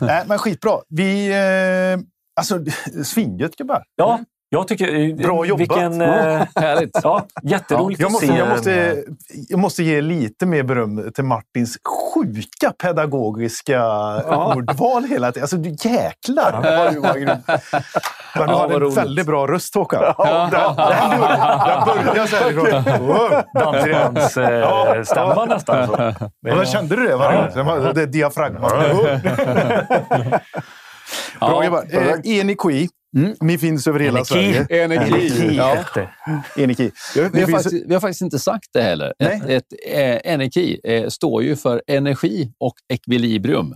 Nej, men skitbra. Vi... Eh, alltså, svingött gubbar. Ja, Jag tycker... Bra jobbat. Vilken, eh, Härligt. ja, jätteroligt Jag att måste, se. jag, måste, jag måste ge lite mer beröm till Martins sjuka pedagogiska ordval hela tiden. Alltså, du jäklar! vad du var grym. Men du Ja, har vad en roligt. väldigt bra röst, Håkan. Ja, den, den, den började så här ifrån. Wow. Dansbandsstämma nästan. Så. Ja, men kände du det? Varje gång? Det är diafragman. Bra jobbat. Eh, Energi. Ni finns över hela Energi. Sverige. Energi. Ja. Energi. Vi, har finns- faktiskt, vi har faktiskt inte sagt det heller. Ett, Nej. ett, eh, energi eh, står ju för energi och ekvilibrium.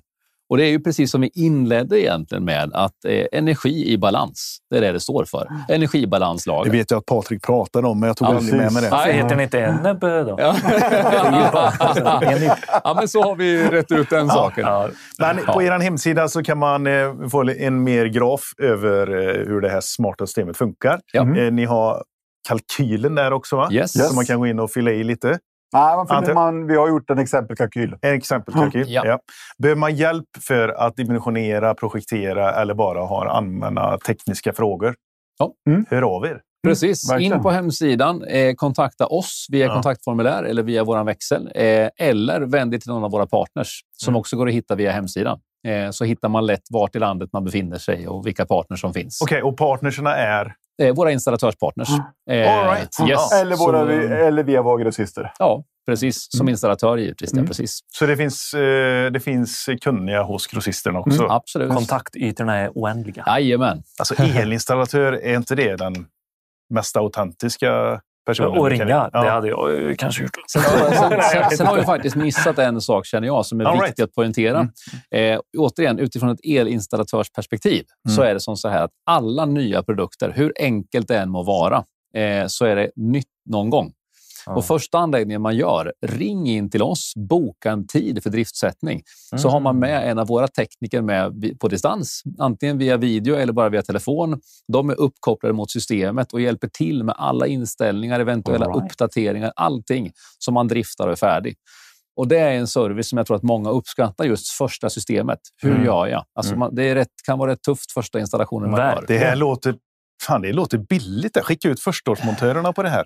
Och det är ju precis som vi inledde egentligen med att eh, energi i balans, det är det det står för. Det Energibalanslagen. vet jag att Patrik pratade om, men jag tog Ja, aldrig med mig det. Nej. heter den inte Ennebe då? Ja. [laughs] ja, men så har vi rätt ut den saken. Ja, Men på er hemsida så kan man eh, få en mer graf över eh, hur det här smarta systemet funkar. Ja. Eh, ni har kalkylen där också, va? Yes. Så man kan gå in och fylla i lite. Nej, man, Ante- man, vi har gjort en exempelkalkyl. En exempelkalkyl. Ja. Ja. Behöver man hjälp för att dimensionera, projektera eller bara ha allmänna tekniska frågor? Ja. Mm. Hör av er. Precis. verkligen. In på hemsidan, eh, kontakta oss via Ja. kontaktformulär eller via vår växel. Eh, eller vänd er till någon av våra partners som Mm. också går att hitta via hemsidan. Eh, så hittar man lätt vart i landet man befinner sig och vilka partners som finns. Okej, och partnerserna är? Eh, våra installatörspartners. Eh, All right. yes. Eller, våra, Så- eller via våra grossister. Ja, precis. Som installatör givetvis. Ja, Mm. precis. Så det finns, det finns kunniga hos grossisterna också? Mm, absolut. Kontaktytorna är oändliga. Jajamän. Alltså elinstallatör, är inte det den mest autentiska personen? Och ringa, Ja. det hade jag kanske gjort. Sen, sen, [laughs] sen, sen har vi faktiskt missat en sak, känner jag, som är All viktig right. Mm. att poängtera. Eh, återigen, utifrån ett elinstallatörsperspektiv så Mm. är det som så här att alla nya produkter, hur enkelt det än må vara, eh, så är det nytt någon gång. Ja. Och första anläggningen man gör, ring in till oss, boka en tid för driftsättning. Så har man med en av våra tekniker med på distans, antingen via video eller bara via telefon. De är uppkopplade mot systemet och hjälper till med alla inställningar, eventuella right. uppdateringar, allting som man driftar och är färdig. Och Det är en service som jag tror att många uppskattar, just första systemet. Hur Mm. gör jag? Alltså man, det är rätt, kan vara rätt tufft första installationen man gör. Det här låter, fan, det låter billigt. att Skicka ut förstaårsmontörerna på det här.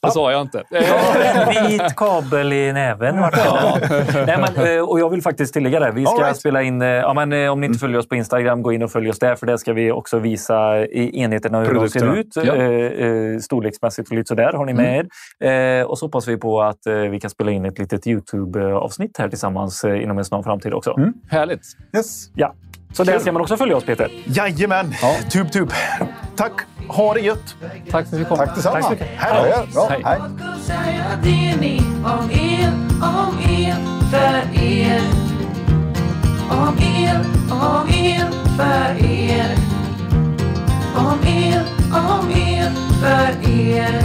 [laughs] det sa jag inte. En vit kabel i näven. Nej, men, eh, och jag vill faktiskt tillägga det. Vi ska right. spela in, eh, ja, men, eh, om ni inte följer oss på Instagram, gå in och följ oss där. För där ska vi också visa i enheterna hur de ser ut. Ja. Storleksmässigt och lite sådär har ni med er. Eh, och så hoppas vi på att vi kan spela in ett litet Youtube-avsnitt här tillsammans inom en snar framtid också. Härligt. Yes. Ja. Så där ska man också följa oss, Peter. Jajamän! Ja. Tub, tub. Tack! Ha det gött! Tack för att vi kom. Tack detsamma. Tack så mycket. Hej då. Hej. Hej. det om el, om el för er. Om el, om el för er. Om el, om el för er.